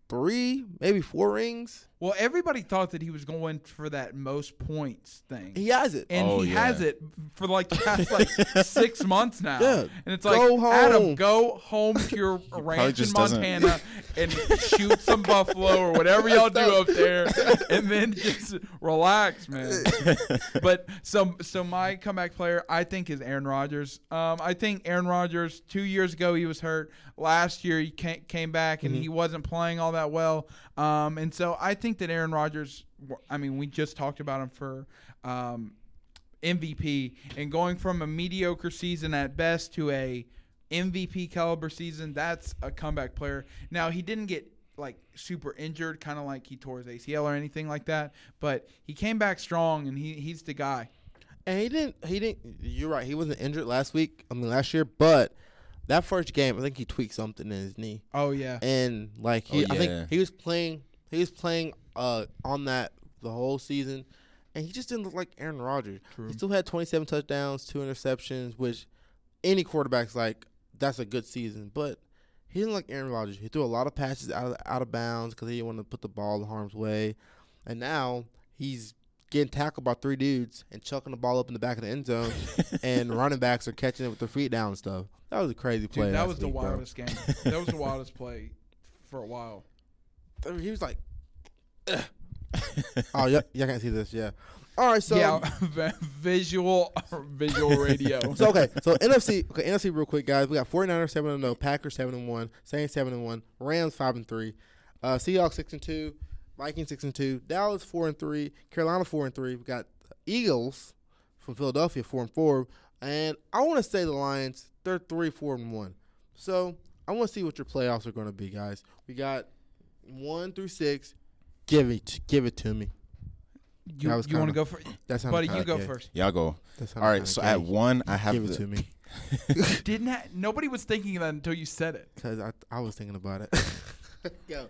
three maybe four rings. Well, everybody thought that he was going for that most points thing, He has it. and Oh, he yeah. has it for like the past like six months now. Yeah, and it's like go Adam, home. go home to your ranch in just doesn't- Montana and shoot some buffalo or whatever y'all do up there, and then just relax, man. but so so my comeback player I think is Aaron Rodgers. Um, I think Aaron Rodgers two years ago he was hurt. Last year he came, came back and he wasn't playing all that well. Um, and so I think that Aaron Rodgers. I mean, we just talked about him for. Um, MVP and going from a mediocre season at best to a MVP caliber season, that's a comeback player. Now he didn't get like super injured, kind of like he tore his ACL or anything like that, but he came back strong and he he's the guy. And he didn't he didn't you're right, he wasn't injured last week, I mean last year, but that first game I think he tweaked something in his knee. Oh yeah. And like he Oh, I think he was playing he was playing uh on that the whole season and he just didn't look like Aaron Rodgers. True. He still had 27 touchdowns, two interceptions, which any quarterback's like that's a good season. But he didn't like Aaron Rodgers. He threw a lot of passes out of, out of bounds because he didn't want to put the ball in harm's way. And now he's getting tackled by three dudes and chucking the ball up in the back of the end zone, and running backs are catching it with their feet down and stuff. That was a crazy play. Dude, that last was the week, bro. wildest game. that was the wildest play for a while. He was like, "Ugh." "Oh, yeah, y'all can't see this, yeah." All right, so yeah, visual visual radio. So okay, so NFC okay, NFC real quick guys. We got 49ers 7 and 0, Packers 7 and 1, Saints 7 and 1, Rams 5 and 3, uh Seahawks 6 and 2, Vikings 6 and 2, Dallas 4 and 3, Carolina 4 and 3. We got Eagles from Philadelphia 4 and 4, and I want to say the Lions, they're 3 4 and 1. So, I want to see what your playoffs are going to be, guys. We got 1 through 6. Give it give it to me. you you want to go first? That's Buddy, you go first. Y'all go. All right. So at one, I have give it the, to me Didn't ha- nobody was thinking of that until you said it. cuz I I was thinking about it. Go.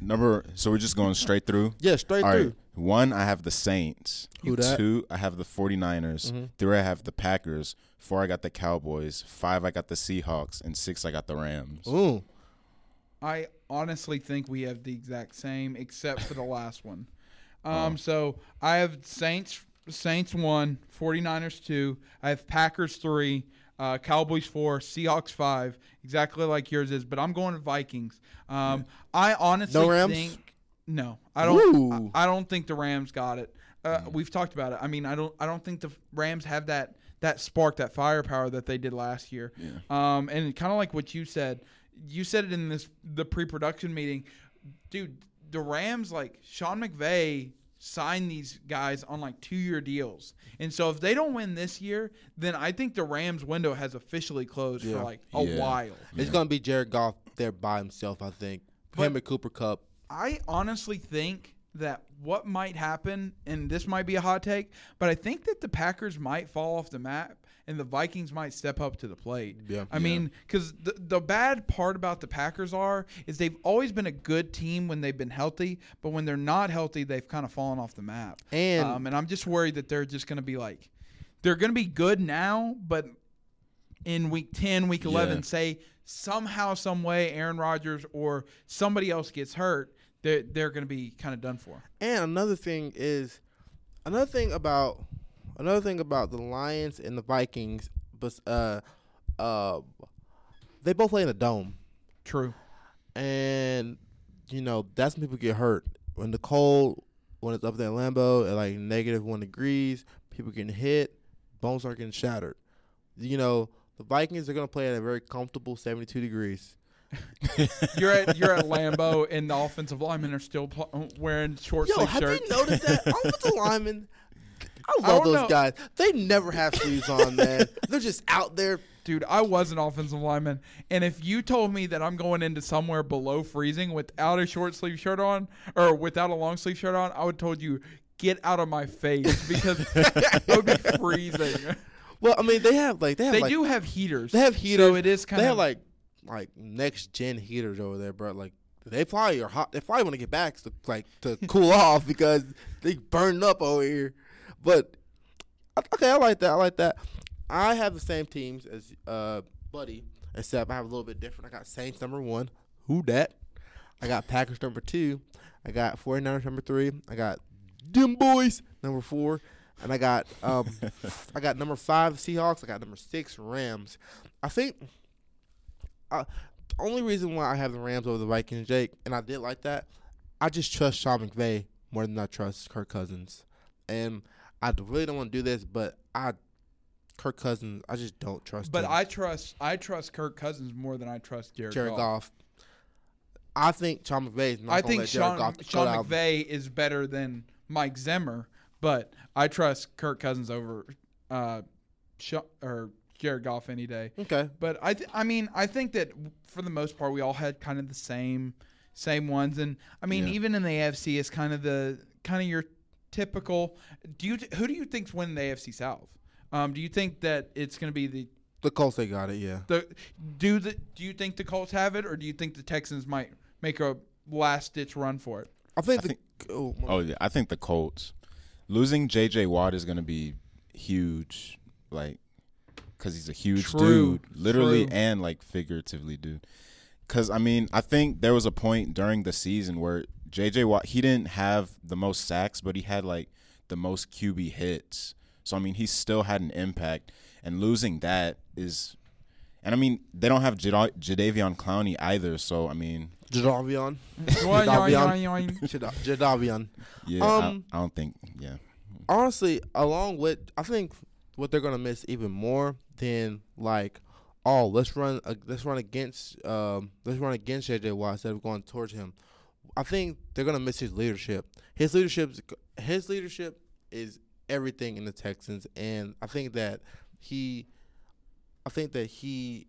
Number. So we're just going straight through. Yeah, straight All right. through. One, I have the Saints. Who that? Two, I have the 49ers. Mhm. Three, I have the Packers. Four, I got the Cowboys. Five, I got the Seahawks. And six, I got the Rams. Ooh. I honestly think we have the exact same, except for the last one. Um, Oh. so I have Saints Saints one, 49ers two. I have Packers three, uh, Cowboys four, Seahawks five, exactly like yours is. But I'm going to Vikings. Um, I honestly No Rams? think no. I don't. I, I don't think the Rams got it. Uh, we've talked about it. I mean, I don't. I don't think the Rams have that that spark, that firepower that they did last year. Yeah. Um, and kind of like what you said, you said it in this the pre-production meeting, dude. The Rams, like Sean McVay, signed these guys on like two-year deals, and so if they don't win this year, then I think the Rams window has officially closed Yeah. for like a Yeah. while. It's gonna be Jared Goff there by himself, I think. Him and Cooper Kupp. I honestly think that what might happen, and this might be a hot take, but I think that the Packers might fall off the map and the Vikings might step up to the plate. Yeah. I mean, because the, the bad part about the Packers are is they've always been a good team when they've been healthy, but when they're not healthy, they've kind of fallen off the map. And um, and I'm just worried that they're just going to be like, they're going to be good now, but in week 10, week 11, Yeah. say somehow, some way, Aaron Rodgers or somebody else gets hurt, they're, they're going to be kind of done for. and another thing is another thing about another thing about the Lions and the Vikings, but uh uh they both play in a dome. True. And you know, that's when people get hurt. When the cold when it's up there in Lambeau at like negative one degrees, people getting hit, bones are getting shattered. You know, the Vikings are gonna play at a very comfortable seventy two degrees. You're at you're at Lambeau, and the offensive linemen are still pl- wearing short Yo, have shirts. you noticed that offensive linemen? I I love don't those know. guys. They never have sleeves on, man. They're just out there. Dude, I was an offensive lineman, and if you told me that I'm going into somewhere below freezing without a short sleeve shirt on or without a long sleeve shirt on, I would have told you get out of my face because I would be freezing. Well, I mean, they have like they have They like, do have heaters. They have heaters. So it is kind they of have like like next gen heaters over there, bro. Like they probably are hot. They probably want to get back to like to cool off because they burning up over here. But okay, I like that. I like that. I have the same teams as uh Buddy, except I have a little bit different. I got Saints number one. Who that? I got Packers number two. I got 49ers number three. I got them boys number four. And I got um I got number five Seahawks. I got number six Rams. I think uh, the only reason why I have the Rams over the Vikings, Jake, and I did like that, I just trust Sean McVay more than I trust Kirk Cousins. And I really don't want to do this, but I Kirk Cousins, I just don't trust But him. I trust I trust Kirk Cousins more than I trust Jared, Jared Goff. Goff. I think Sean McVay is not I think Sean, Goff go Sean. McVay is better than Mike Zimmer, but I trust Kirk Cousins over uh, Sha or Jared Goff any day. Okay. But I, th- I mean, I think that for the most part, we all had kind of the same, same ones, and I mean, Yeah. even in the AFC, it's kind of the kind of your typical. Do you who do you think's winning the AFC South? Um, do you think that it's going to be the The Colts they got it, yeah. the do the do you think the Colts have it, or do you think the Texans might make a last ditch run for it? I think I the oh, Oh yeah, I think the Colts. losing J.J. Watt is gonna be huge, like, cause he's a huge True, dude, literally true. and like figuratively, dude. Cause I mean, I think there was a point during the season where J.J. Watt he didn't have the most sacks, but he had like the most QB hits. So I mean, he still had an impact, and losing that is, and I mean, they don't have Jada- Jadeveon Clowney either. So I mean, Jadeveon. Yoing, yoing, yoing, yoing. Jada- Jadeveon. yeah, Um, I, I don't think, yeah. honestly, along with I think what they're gonna miss even more than like, oh, let's run, uh, let's run against, um, let's run against JJ Watt instead of going towards him. I think they're gonna miss his leadership. His leadership, his leadership is everything in the Texans, and I think that he, I think that he,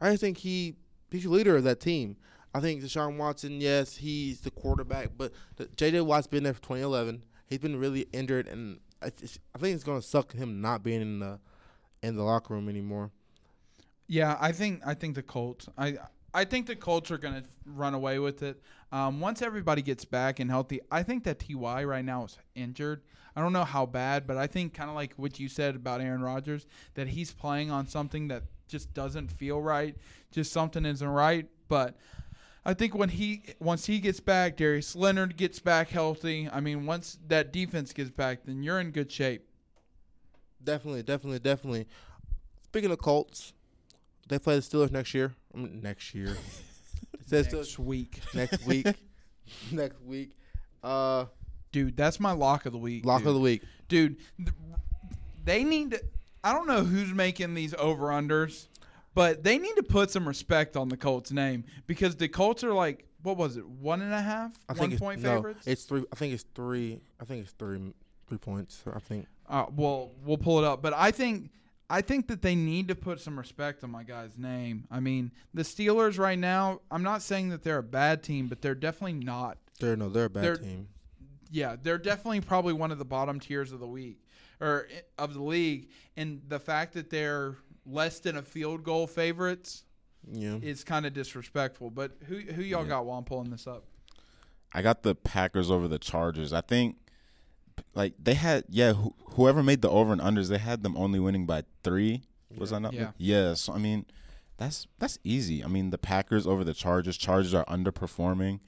I think he, he's the leader of that team. I think Deshaun Watson, yes, he's the quarterback, but the, JJ Watt's been there for 2011. He's been really injured, and I, I think it's gonna suck him not being in the in the locker room anymore. Yeah, I think I think the Colts. I I think the Colts are gonna run away with it. Um, once everybody gets back and healthy, I think that Ty right now is injured. I don't know how bad, but I think kind of like what you said about Aaron Rodgers, that he's playing on something that just doesn't feel right. Just something isn't right. But I think when he once he gets back, Darius Leonard gets back healthy. I mean, once that defense gets back, then you're in good shape. Definitely, definitely, definitely. Speaking of Colts, they play the Steelers next year. I mean, next year. it says Steelers week, next week. next week. Uh, dude, that's my lock of the week. lock dude. of the week. dude. th- They need to. I don't know who's making these over unders, but they need to put some respect on the Colts name because the Colts are like what was it one and a half, I one think it's, point no, it's three. I think it's three. I think it's three. Three points. I think. uh, well, we'll pull it up, but I think I think that they need to put some respect on my guy's name. I mean, the Steelers right now. I'm not saying that they're a bad team, but they're definitely not They're no. They're a bad They're- team. yeah, they're definitely probably one of the bottom tiers of the week or of the league, and the fact that they're less than a field goal favorites Yeah. is kind of disrespectful. But who who y'all Yeah. got while I'm pulling this up? I got the Packers over the Chargers. I think like they had yeah, wh- whoever made the over and unders, they had them only winning by 3. Was Yeah. I not? Yeah. Yeah, so I mean, that's that's easy. I mean, the Packers over the Chargers. Chargers are underperforming.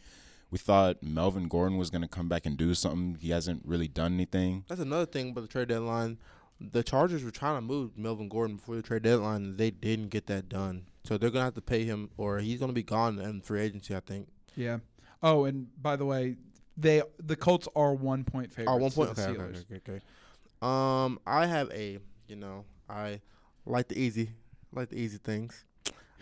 We thought Melvin Gordon was going to come back and do something. He hasn't really done anything. That's another thing about the trade deadline. The Chargers were trying to move Melvin Gordon before the trade deadline, and they didn't get that done. So they're gonna have to pay him, or he's gonna be gone in free agency. I think. Yeah. Oh, and by the way, they the Colts are one point favorites. Oh, one to point. the Okay, okay, Steelers. okay, okay, okay. Um, I have a. You know, I like the easy, like the easy things.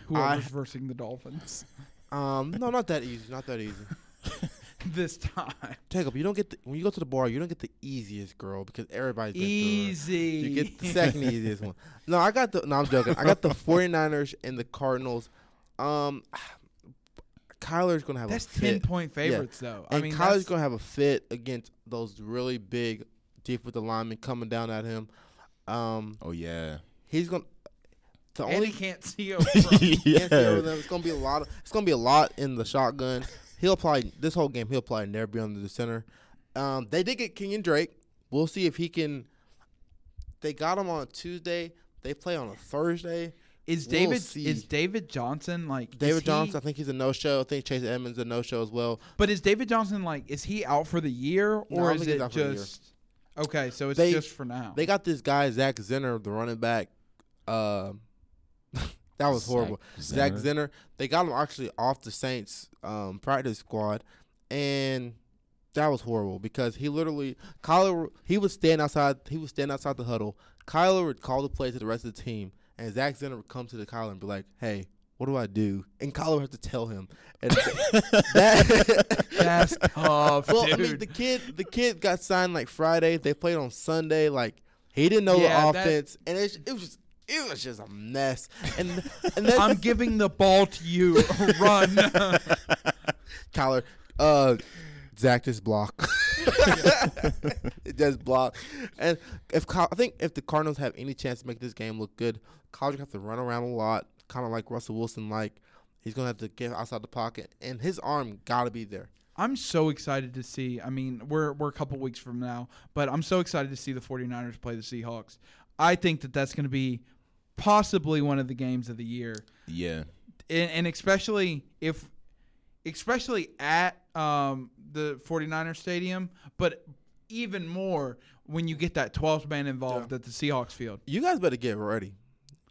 Whoever's I- versing the Dolphins Um, no, not that easy. Not that easy. this time. Jacob, you don't get the, when you go to the bar, you don't get the easiest girl because everybody's been through. Easy. You get the second easiest one. No, I got the. No, I'm joking. I got the 49ers and the Cardinals. Um, Kyler's gonna have That's a ten point favorites though. I and mean, Kyler's gonna have a fit against those really big deep with defensive linemen coming down at him. Um, Oh yeah. he's gonna. The and only he can't see over. them. can't see over yeah. them. It's gonna be a lot. Of, it's gonna be a lot in the shotgun. He'll probably this whole game. He'll probably never be under the center. Um, they did get Kenyan Drake. We'll see if he can. They got him on a Tuesday. They play on a Thursday. Is We'll David see. is David Johnson like is David he- Johnson, I think he's a no show. I think Chase Edmonds a no show as well. But is David Johnson like is he out for the year or don't is it out for the year. just okay? So it's They- just for now. They got this guy Zach Zinner, the running back. Uh, that was horrible. Zach Zenner? Zenner. They got him actually off the Saints um, practice squad, and that was horrible because he literally Kyler he would stand outside. He would stand outside the huddle. Kyler would call the play to the rest of the team, and Zach Zenner would come to the Kyler and be like, "Hey, what do I do?" And Kyler would have to tell him. And that That's tough, well, dude. I mean, the kid, the kid got signed like Friday. They played on Sunday. Like he didn't know Yeah, the that- offense, and it, it was just, it was just a mess. And and then I'm giving the ball to you. Run. Kyler, uh, Zach just block. It just block. And if Ky- I think if the Cardinals have any chance to make this game look good, Kyler's gonna have to run around a lot, kind of like Russell Wilson. Like he's gonna have to get outside the pocket, and his arm gotta be there. I'm so excited to see. I mean, we're we're a couple weeks from now, but I'm so excited to see the 49ers play the Seahawks. I think that that's going to be possibly one of the games of the year. Yeah. And, and especially if especially at um, the 49er stadium, but even more when you get that 12th man involved at the Seahawks field. You guys better get ready.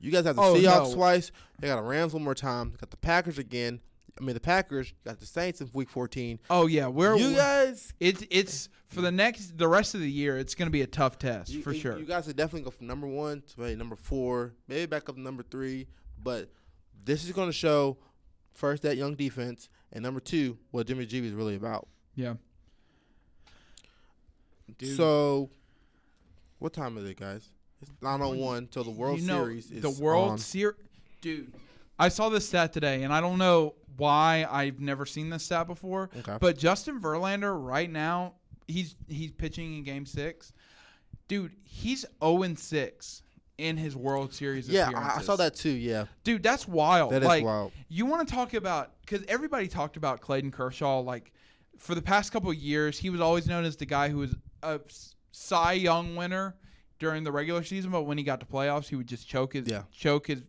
You guys have the Oh, Seahawks no. twice. They got the Rams one more time. Got the Packers again. I mean, the Packers got the Saints in Week 14. Oh yeah, we're you guys, it's it's for the next the rest of the year. It's going to be a tough test you, for you- sure. You guys are definitely go from number one to maybe number four, maybe back up to number three. But this is going to show first that young defense, and number two what Jimmy G is really about. Yeah. Dude. So, what time is it, guys? It's nine oh one. till the World you know, Series is the World. Series, dude. I saw this stat today, and I don't know why I've never seen this stat before. Okay. But Justin Verlander right now, he's he's pitching in Game Six. Dude, he's zero and six in his World Series. yeah, I, I saw that too. Yeah, Dude, that's wild. that is like, wild. You want to talk about because everybody talked about Clayton Kershaw like for the past couple of years. He was always known as the guy who was a Cy Young winner during the regular season, but when he got to playoffs, he would just choke his Yeah. choke his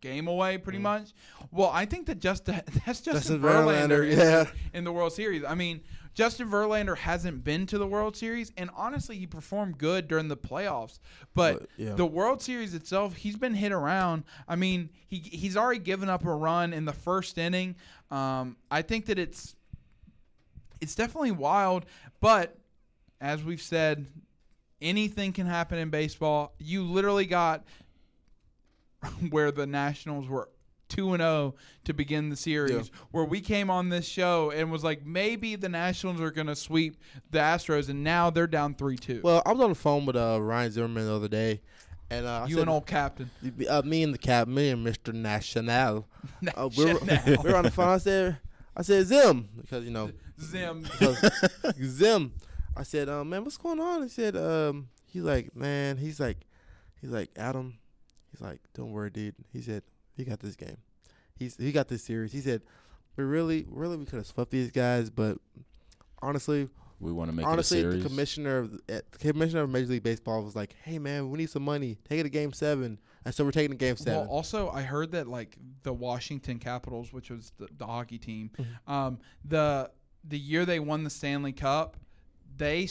game away pretty Mhm. much. Well, I think that just that's Justin, Justin Verlander, Verlander, in, yeah. in the World Series. I mean, Justin Verlander hasn't been to the World Series, and honestly, he performed good during the playoffs. But But, yeah. the World Series itself, he's been hit around. I mean, he he's already given up a run in the first inning. Um, I think that it's it's definitely wild, but as we've said, anything can happen in baseball. You literally got where the Nationals were 2 and 0 to begin the series where we came on this show and was like maybe the Nationals are going to sweep the Astros and now they're down 3-2. Well, I was on the phone with uh, Ryan Zimmerman the other day, and uh, you said, and old captain. uh, me and the cap, me and Mr. National, uh, we, were, we were on the phone. I said, I said Zim because you know Zim. Zim. I said, um, man, what's going on? He said, um, he's like, man, he's like, he's like Adam. He's like, don't worry, dude. He said, he got this game. He's he got this series. He said, we really, really, we could have swept these guys, but honestly, We want to make honestly, it a the commissioner of the, uh, the commissioner of Major League Baseball was like, "Hey man, we need some money. Take it to Game Seven. And so we're taking to Game Seven. Well, also I heard that like the Washington Capitals, which was the, the hockey team, Mm-hmm. um, the the year they won the Stanley Cup, they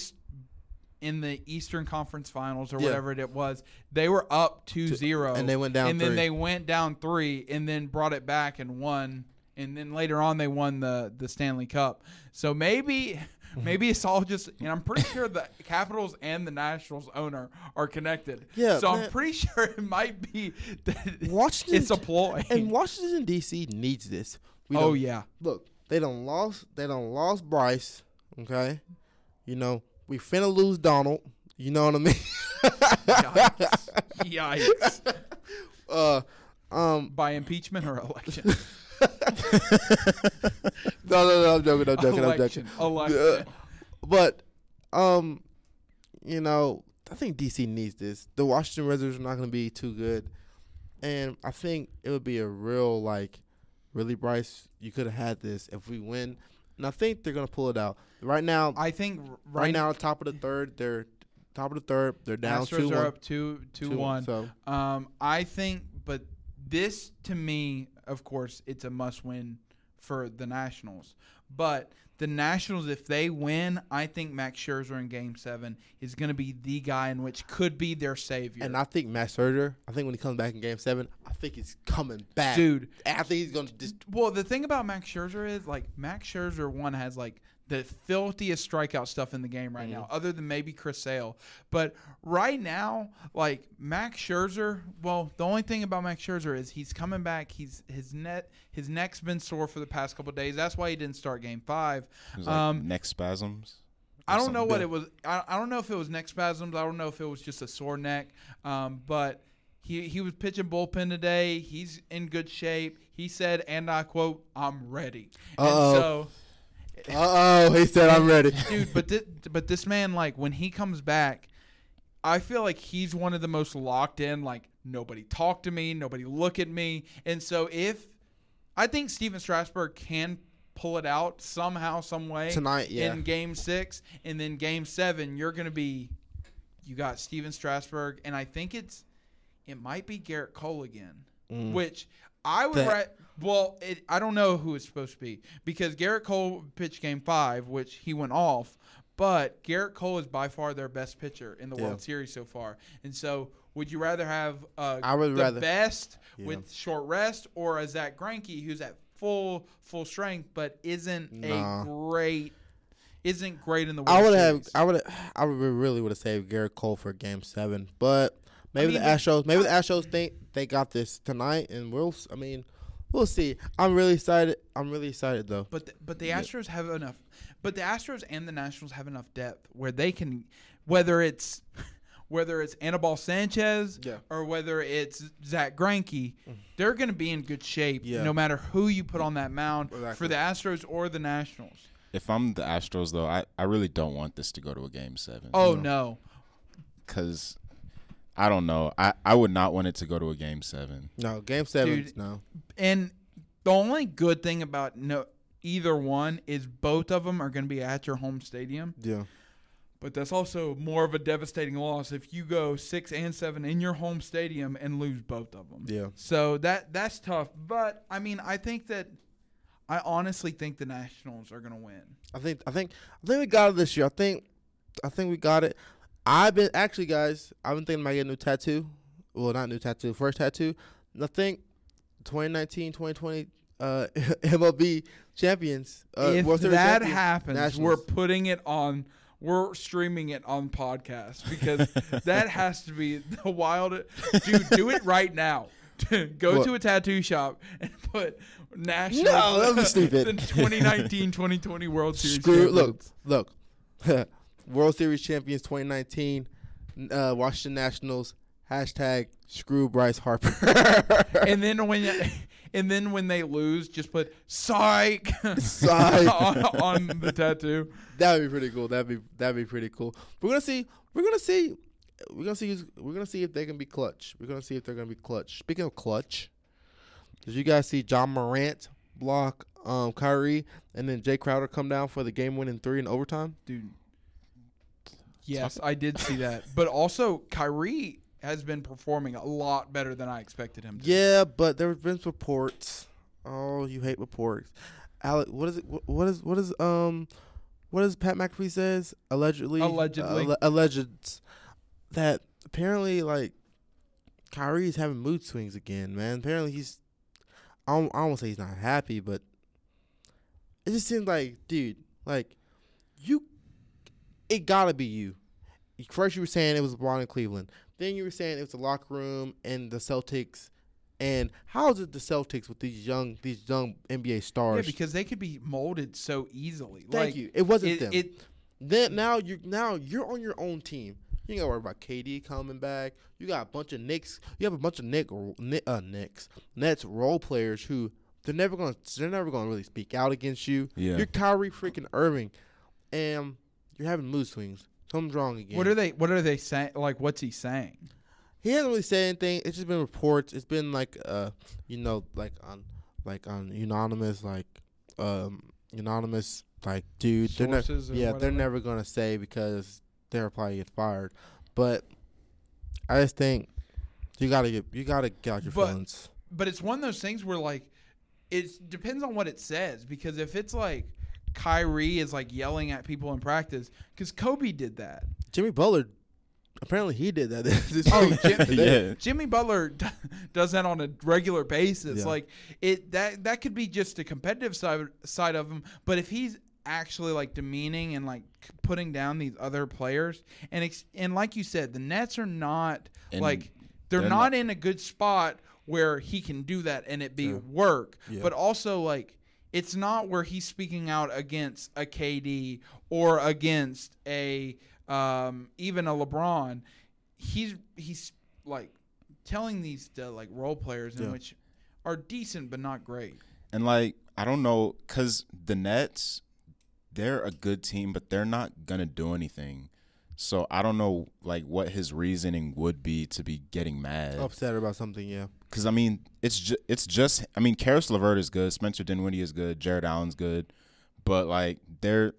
in the Eastern Conference Finals or Yeah. whatever it was, they were up 2-0 and they went down and then they went down 3 and then brought it back and won and then later on they won the the Stanley Cup. So maybe maybe it's all just and I'm pretty sure the Capitals and the Nationals owner are connected. Yeah, So I'm pretty sure it might be that Washington it's a ploy. and Washington D.C. needs this. We oh yeah. look, they don't lost. They don't lost Bryce. Okay, you know we finna lose Donald. You know what I mean? Yikes. Yikes. uh, um, By impeachment or election? no, no, no, I'm joking. I'm joking. I'm election. joking. Election. Uh, but um, you know, I think DC needs this. The Washington Wizards are not going to be too good, and I think it would be a real like, really, Bryce, you could have had this if we win, and I think they're going to pull it out. Right now, I think right, right, now, top of the third, they're top of the third, they're down Astros two are one. up two, two, two one. So Um, I think, but this to me, of course, it's a must-win for the Nationals. But the Nationals, if they win, I think Max Scherzer in Game Seven is going to be the guy in which could be their savior. and I think Max Scherzer, I think when he comes back in Game Seven, I think he's coming back, dude, I think he's going to just Well, the thing about Max Scherzer is like Max Scherzer one has like the filthiest strikeout stuff in the game right now, other than maybe Chris Sale. But right now, like Max Scherzer, well, the only thing about Max Scherzer is he's coming back. He's his net his neck's been sore for the past couple of days. That's why he didn't start Game Five. It was like Um, neck spasms. I don't know what it was. I, I don't know if it was neck spasms. I don't know if it was just a sore neck. Um, but he he was pitching bullpen today. He's in good shape. He said, and I quote, "I'm ready." Uh-oh. And so, oh, he said I'm ready. dude, but thi- but this man, like, when he comes back, I feel like he's one of the most locked in. Like, nobody talk to me, nobody look at me, and so if I think Stephen Strasburg can pull it out somehow, some way Tonight, yeah. in Game Six, and then Game Seven, you're gonna be. You got Stephen Strasburg, and I think it's, it might be Gerrit Cole again, Mm. which I would. That- Ra- well, it, I don't know who it's supposed to be because Gerrit Cole pitched Game Five, which he went off, but Gerrit Cole is by far their best pitcher in the Yeah. World Series so far, and so. Would you rather have uh, I would the rather- best Yeah. with short rest, or a Zack Greinke who's at full full strength but isn't Nah. a great isn't great in the World I would have, I would, I would really would have saved Gerrit Cole for Game Seven, but maybe mean, the Astros, maybe the Astros think they got this tonight, and we'll. I mean, we'll see. I'm really excited. I'm really excited though. But the, but the Yeah. Astros have enough. But the Astros and the Nationals have enough depth where they can, whether it's whether it's Anibal Sanchez Yeah. or whether it's Zack Greinke, mm. they're going to be in good shape Yeah. no matter who you put on that mound for the Astros or the Nationals. If I'm the Astros, though, I, I really don't want this to go to a game seven. Oh No. no. because I don't know. I, I would not want it to go to a game seven. No, Game Seven, Dude, no. And the only good thing about no either one is both of them are going to be at your home stadium. Yeah, But that's also more of a devastating loss if you go six and seven in your home stadium and lose both of them. yeah. So that that's tough. But I mean, I think that I honestly think the Nationals are going to win. I think, I think, I think we got it this year. I think, I think we got it. I've been actually, guys. I've been thinking about getting a new tattoo. Well, not new tattoo, first tattoo. I think 2019, 2020 uh, MLB champions. Uh, if World Series that champions, happens, Nationals. we're putting it on. We're streaming it on podcast because that has to be the wild. Dude, do it right now. Go What? to a tattoo shop and put national. No, that'd be stupid. the 2019-2020 World Series. Screw. Look, look. World Series champions 2019. Uh, Washington Nationals. Hashtag screw Bryce Harper. and then when and then when they lose, just put psych, Psych. on, on the tattoo. That'd be pretty cool. That'd be that'd be pretty cool. We're gonna see. We're gonna see. We're gonna see. who's- We're gonna see if they can be clutch. We're gonna see if they're gonna be clutch. Speaking of clutch, did you guys see Ja Morant block um Kyrie and then Jae Crowder come down for the game winning three in overtime? Dude. Yes, I did see that. But also Kyrie has been performing a lot better than I expected him to. Yeah, but there have been reports. Oh, you hate reports. Alec, what is it? What is what is um, what does Pat McAfee says allegedly? Allegedly. uh, alleged that apparently like Kyrie's having mood swings again, man. Apparently he's. I don't, I don't want to say he's not happy, but it just seems like, dude, like you, it gotta be you. First you were saying it was LeBron in Cleveland. Then you were saying it was the locker room and the Celtics. And how is it the Celtics with these young these young NBA stars? Yeah, stars? because they could be molded so easily. Thank like, you. It wasn't It, them. it then now you now you're on your own team. You ain't gotta worry about KD coming back. You got a bunch of Knicks. You have a bunch of Nick, uh, Knicks, Nets role players who they're never gonna they're never gonna really speak out against you. Yeah. You're Kyrie freaking Irving, and you're having mood swings. Something's wrong again. what are they what are they saying like what's he saying? He hasn't really said anything. It's just been reports. It's been like uh, you know, like on like on anonymous, like um, unanimous, like dude. They're Sources or yeah, they're never gonna say because they're probably get fired. But I just think you gotta get you gotta get out your But- feelings. but it's one of those things where like it depends on what it says because if it's like Kyrie is like yelling at people in practice because Kobe did that. Jimmy Butler, apparently he did that. this Oh. Jim- yeah. Jimmy Butler d- does that on a regular basis. Yeah. Like it that that could be just a competitive side side of him, but if he's actually like demeaning and like putting down these other players and ex- and like you said, the Nets are not And like they're, they're not, not- in a good spot where he can do that and it be Yeah. work, Yeah. but also like it's not where he's speaking out against a KD or against a um, even a LeBron. He's he's like telling these uh, like role players in Yeah. which are decent but not great. And like I don't know, cause the Nets, they're a good team, but they're not gonna do anything So I don't know like what his reasoning would be to be getting mad. Upset about something, yeah. Because I mean, it's ju- it's just I mean, Caris LeVert is good, Spencer Dinwiddie is good, Jarrett Allen's good, but like they're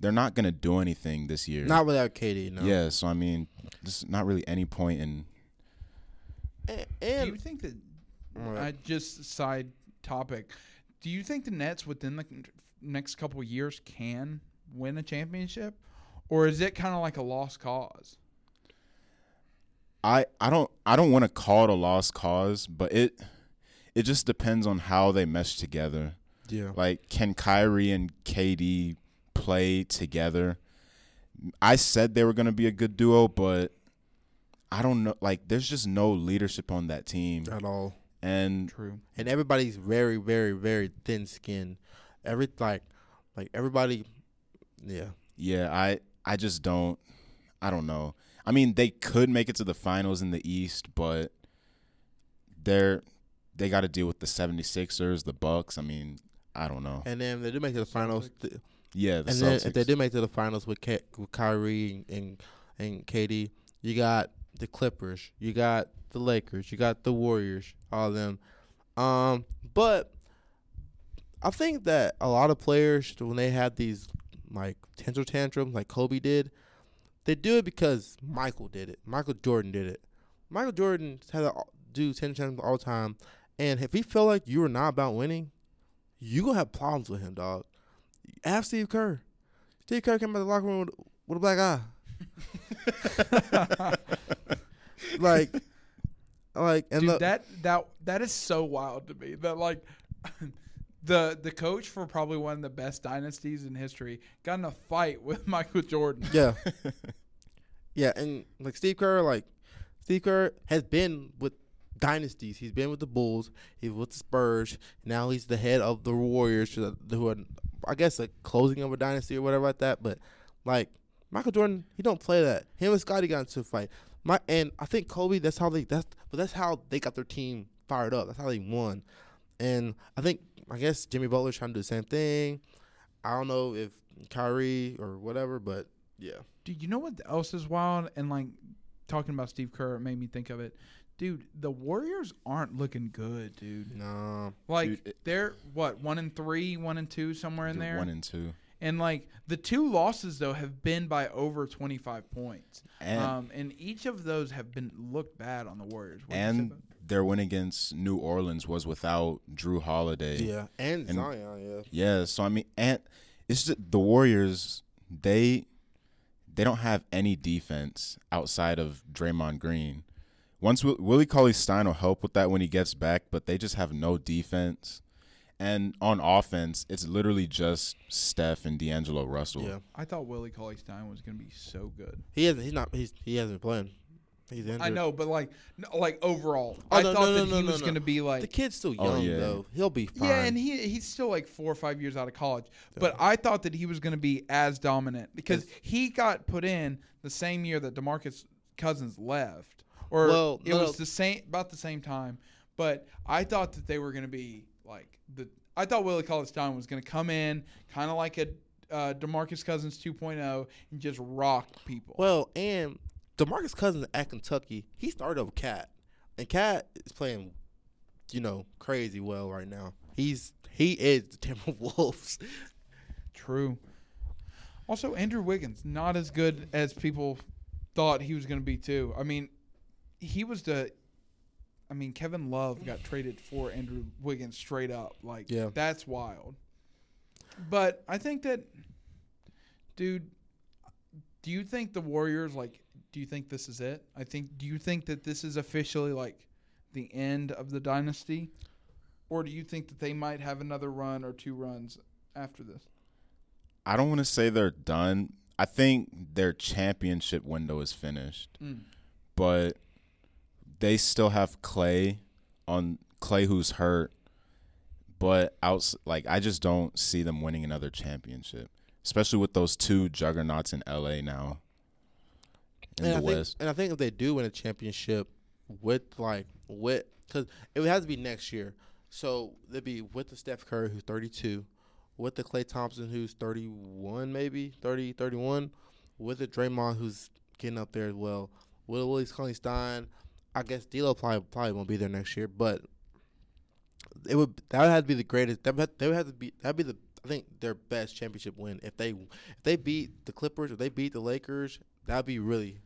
they're not gonna do anything this year. Not without KD, no. Yeah, so I mean, there's not really any point in. And, Do you think that? All I just side topic. Do you think the Nets within the next couple of years can win a championship, or is it kind of like a lost cause? I I don't I don't want to call it a lost cause, but it it just depends on how they mesh together. yeah. Like, can Kyrie and KD play together? I said they were going to be a good duo, but I don't know. Like, there's just no leadership on that team, At all. and True. And everybody's very, very, very thin skinned. Every like like everybody yeah. yeah, I I just don't. I don't know. I mean, they could make it to the finals in the East, but they're they got to deal with the 76ers, the Bucks. I mean, I don't know. And then they do make it to the finals. th- Yeah, the and then if they do make it to the finals with, Ka- with Kyrie and and KD, you got the Clippers, you got the Lakers, you got the Warriors, all of them. Um, but I think that a lot of players when they have these like tantrum tantrums like Kobe did, they do it because Michael did it. Michael Jordan did it. Michael Jordan had to do tantrum tantrums all the time, and if he felt like you were not about winning, you gonna have problems with him, dog. Ask Steve Kerr. Steve Kerr came out of the locker room with, with a black eye. like, like, and Dude, look, that that that is so wild to me. That like the the coach for probably one of the best dynasties in history got in a fight with Michael Jordan. yeah, yeah, and like Steve Kerr, like Steve Kerr has been with dynasties. He's been with the Bulls. He's with the Spurs. Now he's the head of the Warriors, who are, I guess, like closing of a dynasty or whatever like that. But like Michael Jordan, he don't play that. Him and Scottie got into a fight. My and I think Kobe. That's how they. That's but that's how they got their team fired up. That's how they won. And I think I guess Jimmy Butler's trying to do the same thing. I don't know if Kyrie or whatever, but yeah. Dude, you know what else is wild? And like talking about Steve Kerr it made me think of it. Dude, the Warriors aren't looking good, dude. No. Like Dude, it- they're what one and three, one and two, somewhere in there. One and two. And like the two losses though have been by over twenty five points. And um, and each of those have been looked bad on the Warriors. What'd you say and about- their win against New Orleans was without Jrue Holiday. Yeah. And, And- Zion, yeah. Yeah, so I mean, and it's just the Warriors. They they don't have any defense outside of Draymond Green. Once Will- Willie Cauley Stein will help with that when he gets back, but they just have no defense. And on offense, it's literally just Steph and D'Angelo Russell. Yeah. I thought Willie Cauley Stein was gonna be so good. He hasn't he's not he's he hasn't been playing. He's injured. I know, but like, no, like overall, Oh, I no, thought no, that no, he no, was no. going to be like, The kid's still Oh, young yeah. though. He'll be fine. yeah, and he he's still like four or five years out of college. But I thought that he was going to be as dominant because he got put in the same year that Demarcus Cousins left, or Well, it no, was the same about the same time. But I thought that they were going to be like the. I thought Willie Cauley Stein was going to come in kind of like a uh, Demarcus Cousins 2.0 and just rock people. Well, and DeMarcus Cousins at Kentucky, he started over Cat. And Cat is playing, you know, crazy well right now. He's he is the Timberwolves. True. Also, Andrew Wiggins not as good as people thought he was going to be too. I mean, he was the. I mean, Kevin Love got traded for Andrew Wiggins straight up. Like, Yeah. that's wild. But I think that, dude. Do you think the Warriors like? Do you think this is it? I think. Do you think that this is officially like the end of the dynasty, or do you think that they might have another run or two runs after this? I don't want to say they're done. I think their championship window is finished, Mm. but they still have Klay on Klay who's hurt. But outs like I just don't see them winning another championship, especially with those two juggernauts in LA now. In and the I think, and I think if they do win a championship with like with because it would have to be next year. So they'd be with the Steph Curry who's 32, with the Klay Thompson who's 31, maybe 30, 31, with the Draymond, who's getting up there as well. Will Willie Cauley Stein, I guess D'Lo probably probably won't be there next year, but it would that would have to be the greatest. That would have, they would have to be that'd be the I think their best championship win if they if they beat the Clippers or they beat the Lakers. That'd be really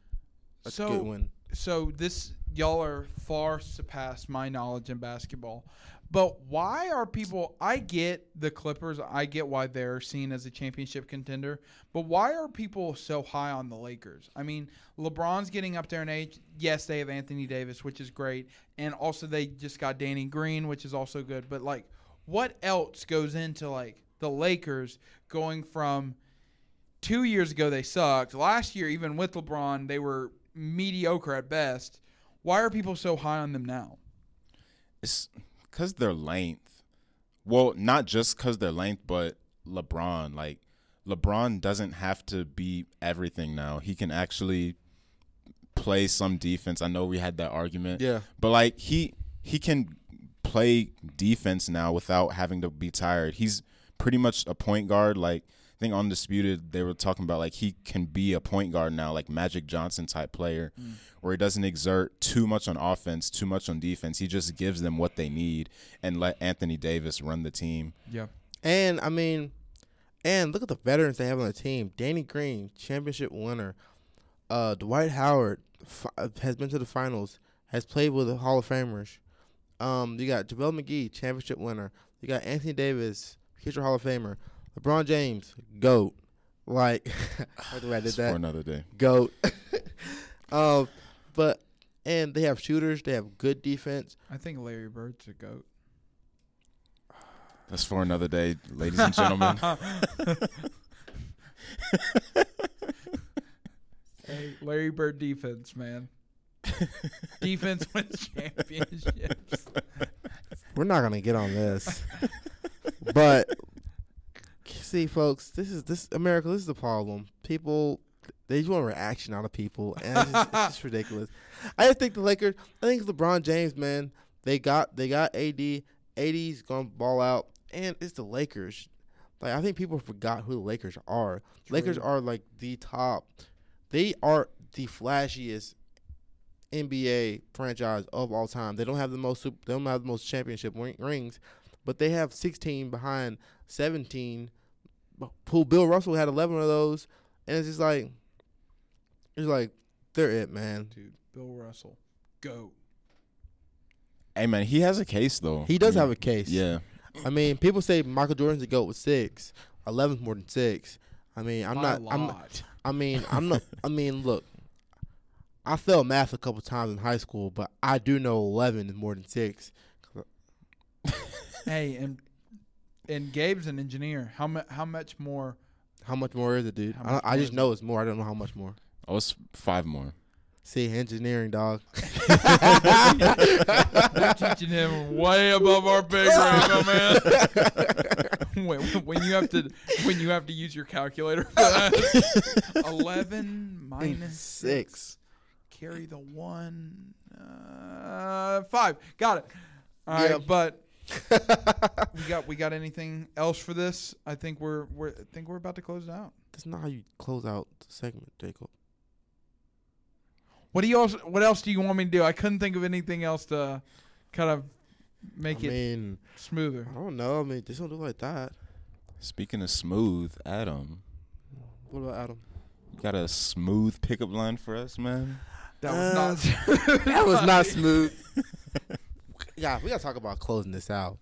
a So- good win. so this y'all are far surpassed my knowledge in basketball. But why are people I get the Clippers, I get why they're seen as a championship contender, but why are people so high on the Lakers? I mean, LeBron's getting up there in age. Yes, they have Anthony Davis, which is great, and also they just got Danny Green, which is also good, but like what else goes into like the Lakers going from 2 years ago they sucked. Last year even with LeBron, they were mediocre at best. Why are people so high on them now? It's because their length. Well, not just because their length, but LeBron. Like LeBron doesn't have to be everything now. He can actually play some defense. I know we had that argument, Yeah, but like he he can play defense now without having to be tired. He's pretty much a point guard. Like I think undisputed, they were talking about like he can be a point guard now, like Magic Johnson type player, where he doesn't exert too much on offense, too much on defense. He just gives them what they need and let Anthony Davis run the team. Yeah. and I mean, and look at the veterans they have on the team. Danny Green, championship winner. Uh, Dwight Howard fi- has been to the finals. Has played with the Hall of Famers. Um, you got JaVale McGee, championship winner. You got Anthony Davis, future Hall of Famer. LeBron James, goat. Like, I the way I did That's for another day. Goat. um, but and they have shooters. They have good defense. I think Larry Bird's a goat. That's for another day, ladies and gentlemen. Hey, Larry Bird defense, man. defense wins championships. We're not gonna get on this, but see, folks, this is this America. This is the problem. People they just want reaction out of people, and it's just, it's just ridiculous. I just think the Lakers. I think LeBron James, man. They got they got AD. AD's gonna ball out, and it's the Lakers. Like I think people forgot who the Lakers are. Lakers are like the top. They are the flashiest NBA franchise of all time. They don't have the most. They don't have the most championship rings, but they have 16 behind 17. Who Bill Russell had 11 of those, and it's just like, it's like they're it, man. Dude, Bill Russell, goat. hey man, he has a case though. He does Yeah. have a case. Yeah. I mean, people say Michael Jordan's a goat with six. 11's more than six. I mean, I'm By not. a I'm. lot. I mean, I'm not. I mean, look. I failed math a couple times in high school, but I do know 11 is more than six. Hey, and and Gabe's an engineer. How mu- how much more? How much more is it, dude? I, I just know it's more. I don't know how much more. Oh, it's five more. See, engineering, dog. We're teaching him way above our pay grade, my man. when, when you have to when you have to use your calculator for that, eleven minus six. carry the one uh, five. Got it. All right, Yeah. but we got we got anything else for this? I think we're we're I think we're about to close it out. That's not how you close out the segment, Jacob. What do you else? What else do you want me to do? I couldn't think of anything else to kind of make I it mean, smoother. I don't know. I mean, just don't do like that. Speaking of smooth, Adam, What about Adam? you got a smooth pickup line for us, man? That was Uh, not. That was not smooth. Yeah, we gotta talk about closing this out.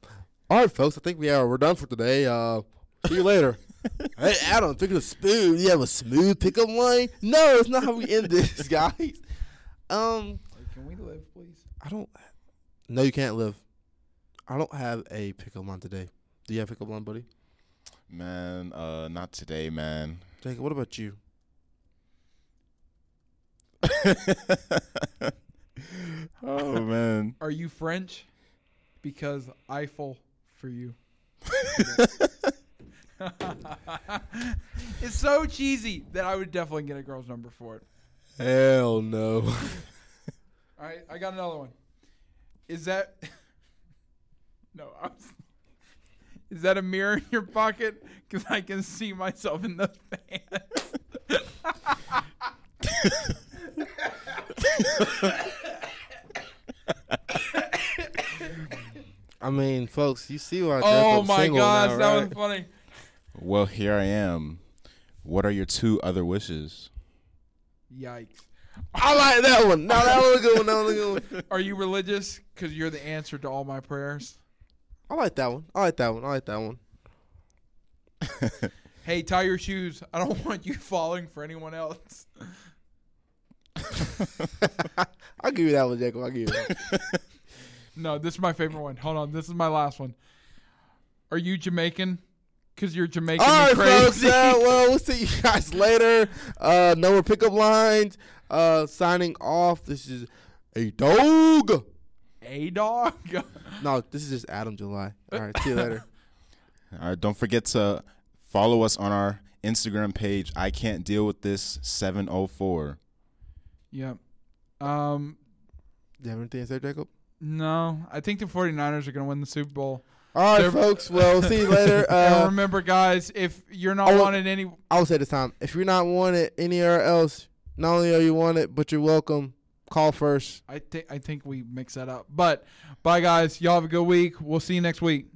All right, folks. I think we are. We're done for today. Uh, see you later. hey, Adam. Speaking of smooth, you have a smooth pickup line? No, it's not how we end this, guys. Um, Can we live, please? I don't. No, you can't live. I don't have a pickup line today. Do you have a pickup line, buddy? Man, uh, not today, man. Jacob, what about you? oh man. Are you French? Because Eiffel for you. it's so cheesy that I would definitely get a girl's number for it. Hell no. All right, I got another one. Is that no? I was, is that a mirror in your pocket? Because I can see myself in those pants. I mean, folks, you see why? I Oh Jacob's my single gosh, now, that right? was funny. Well, here I am. What are your two other wishes? Yikes. I like that one. No, that was a good one. That was a good one. Are you religious? Because you're the answer to all my prayers. I like that one. I like that one. I like that one. Hey, tie your shoes. I don't want you falling for anyone else. I'll give you that one, Jacob. I'll give you that. No, this is my favorite one. Hold on, this is my last one. Are you Jamaican? Because you're Jamaican All right, me crazy. folks. Uh, well, we'll see you guys later. Uh, no more pickup lines. Uh, signing off. This is a dog. A dog. No, this is just Adam July. All right, see you later. All right, don't forget to follow us on our Instagram page. I can't deal with this 704. yep. Um. Do you have anything to say, Jacob? No, I think the 49ers are going to win the Super Bowl. All right, They're- folks. Well, see you later. and Uh, remember, guys, if you're not I will- wanted any, I will say this time: if you're not wanted anywhere else, not only are you wanted, but you're welcome. Call first. I think I think we mix that up. But bye, guys. Y'all have a good week. We'll see you next week.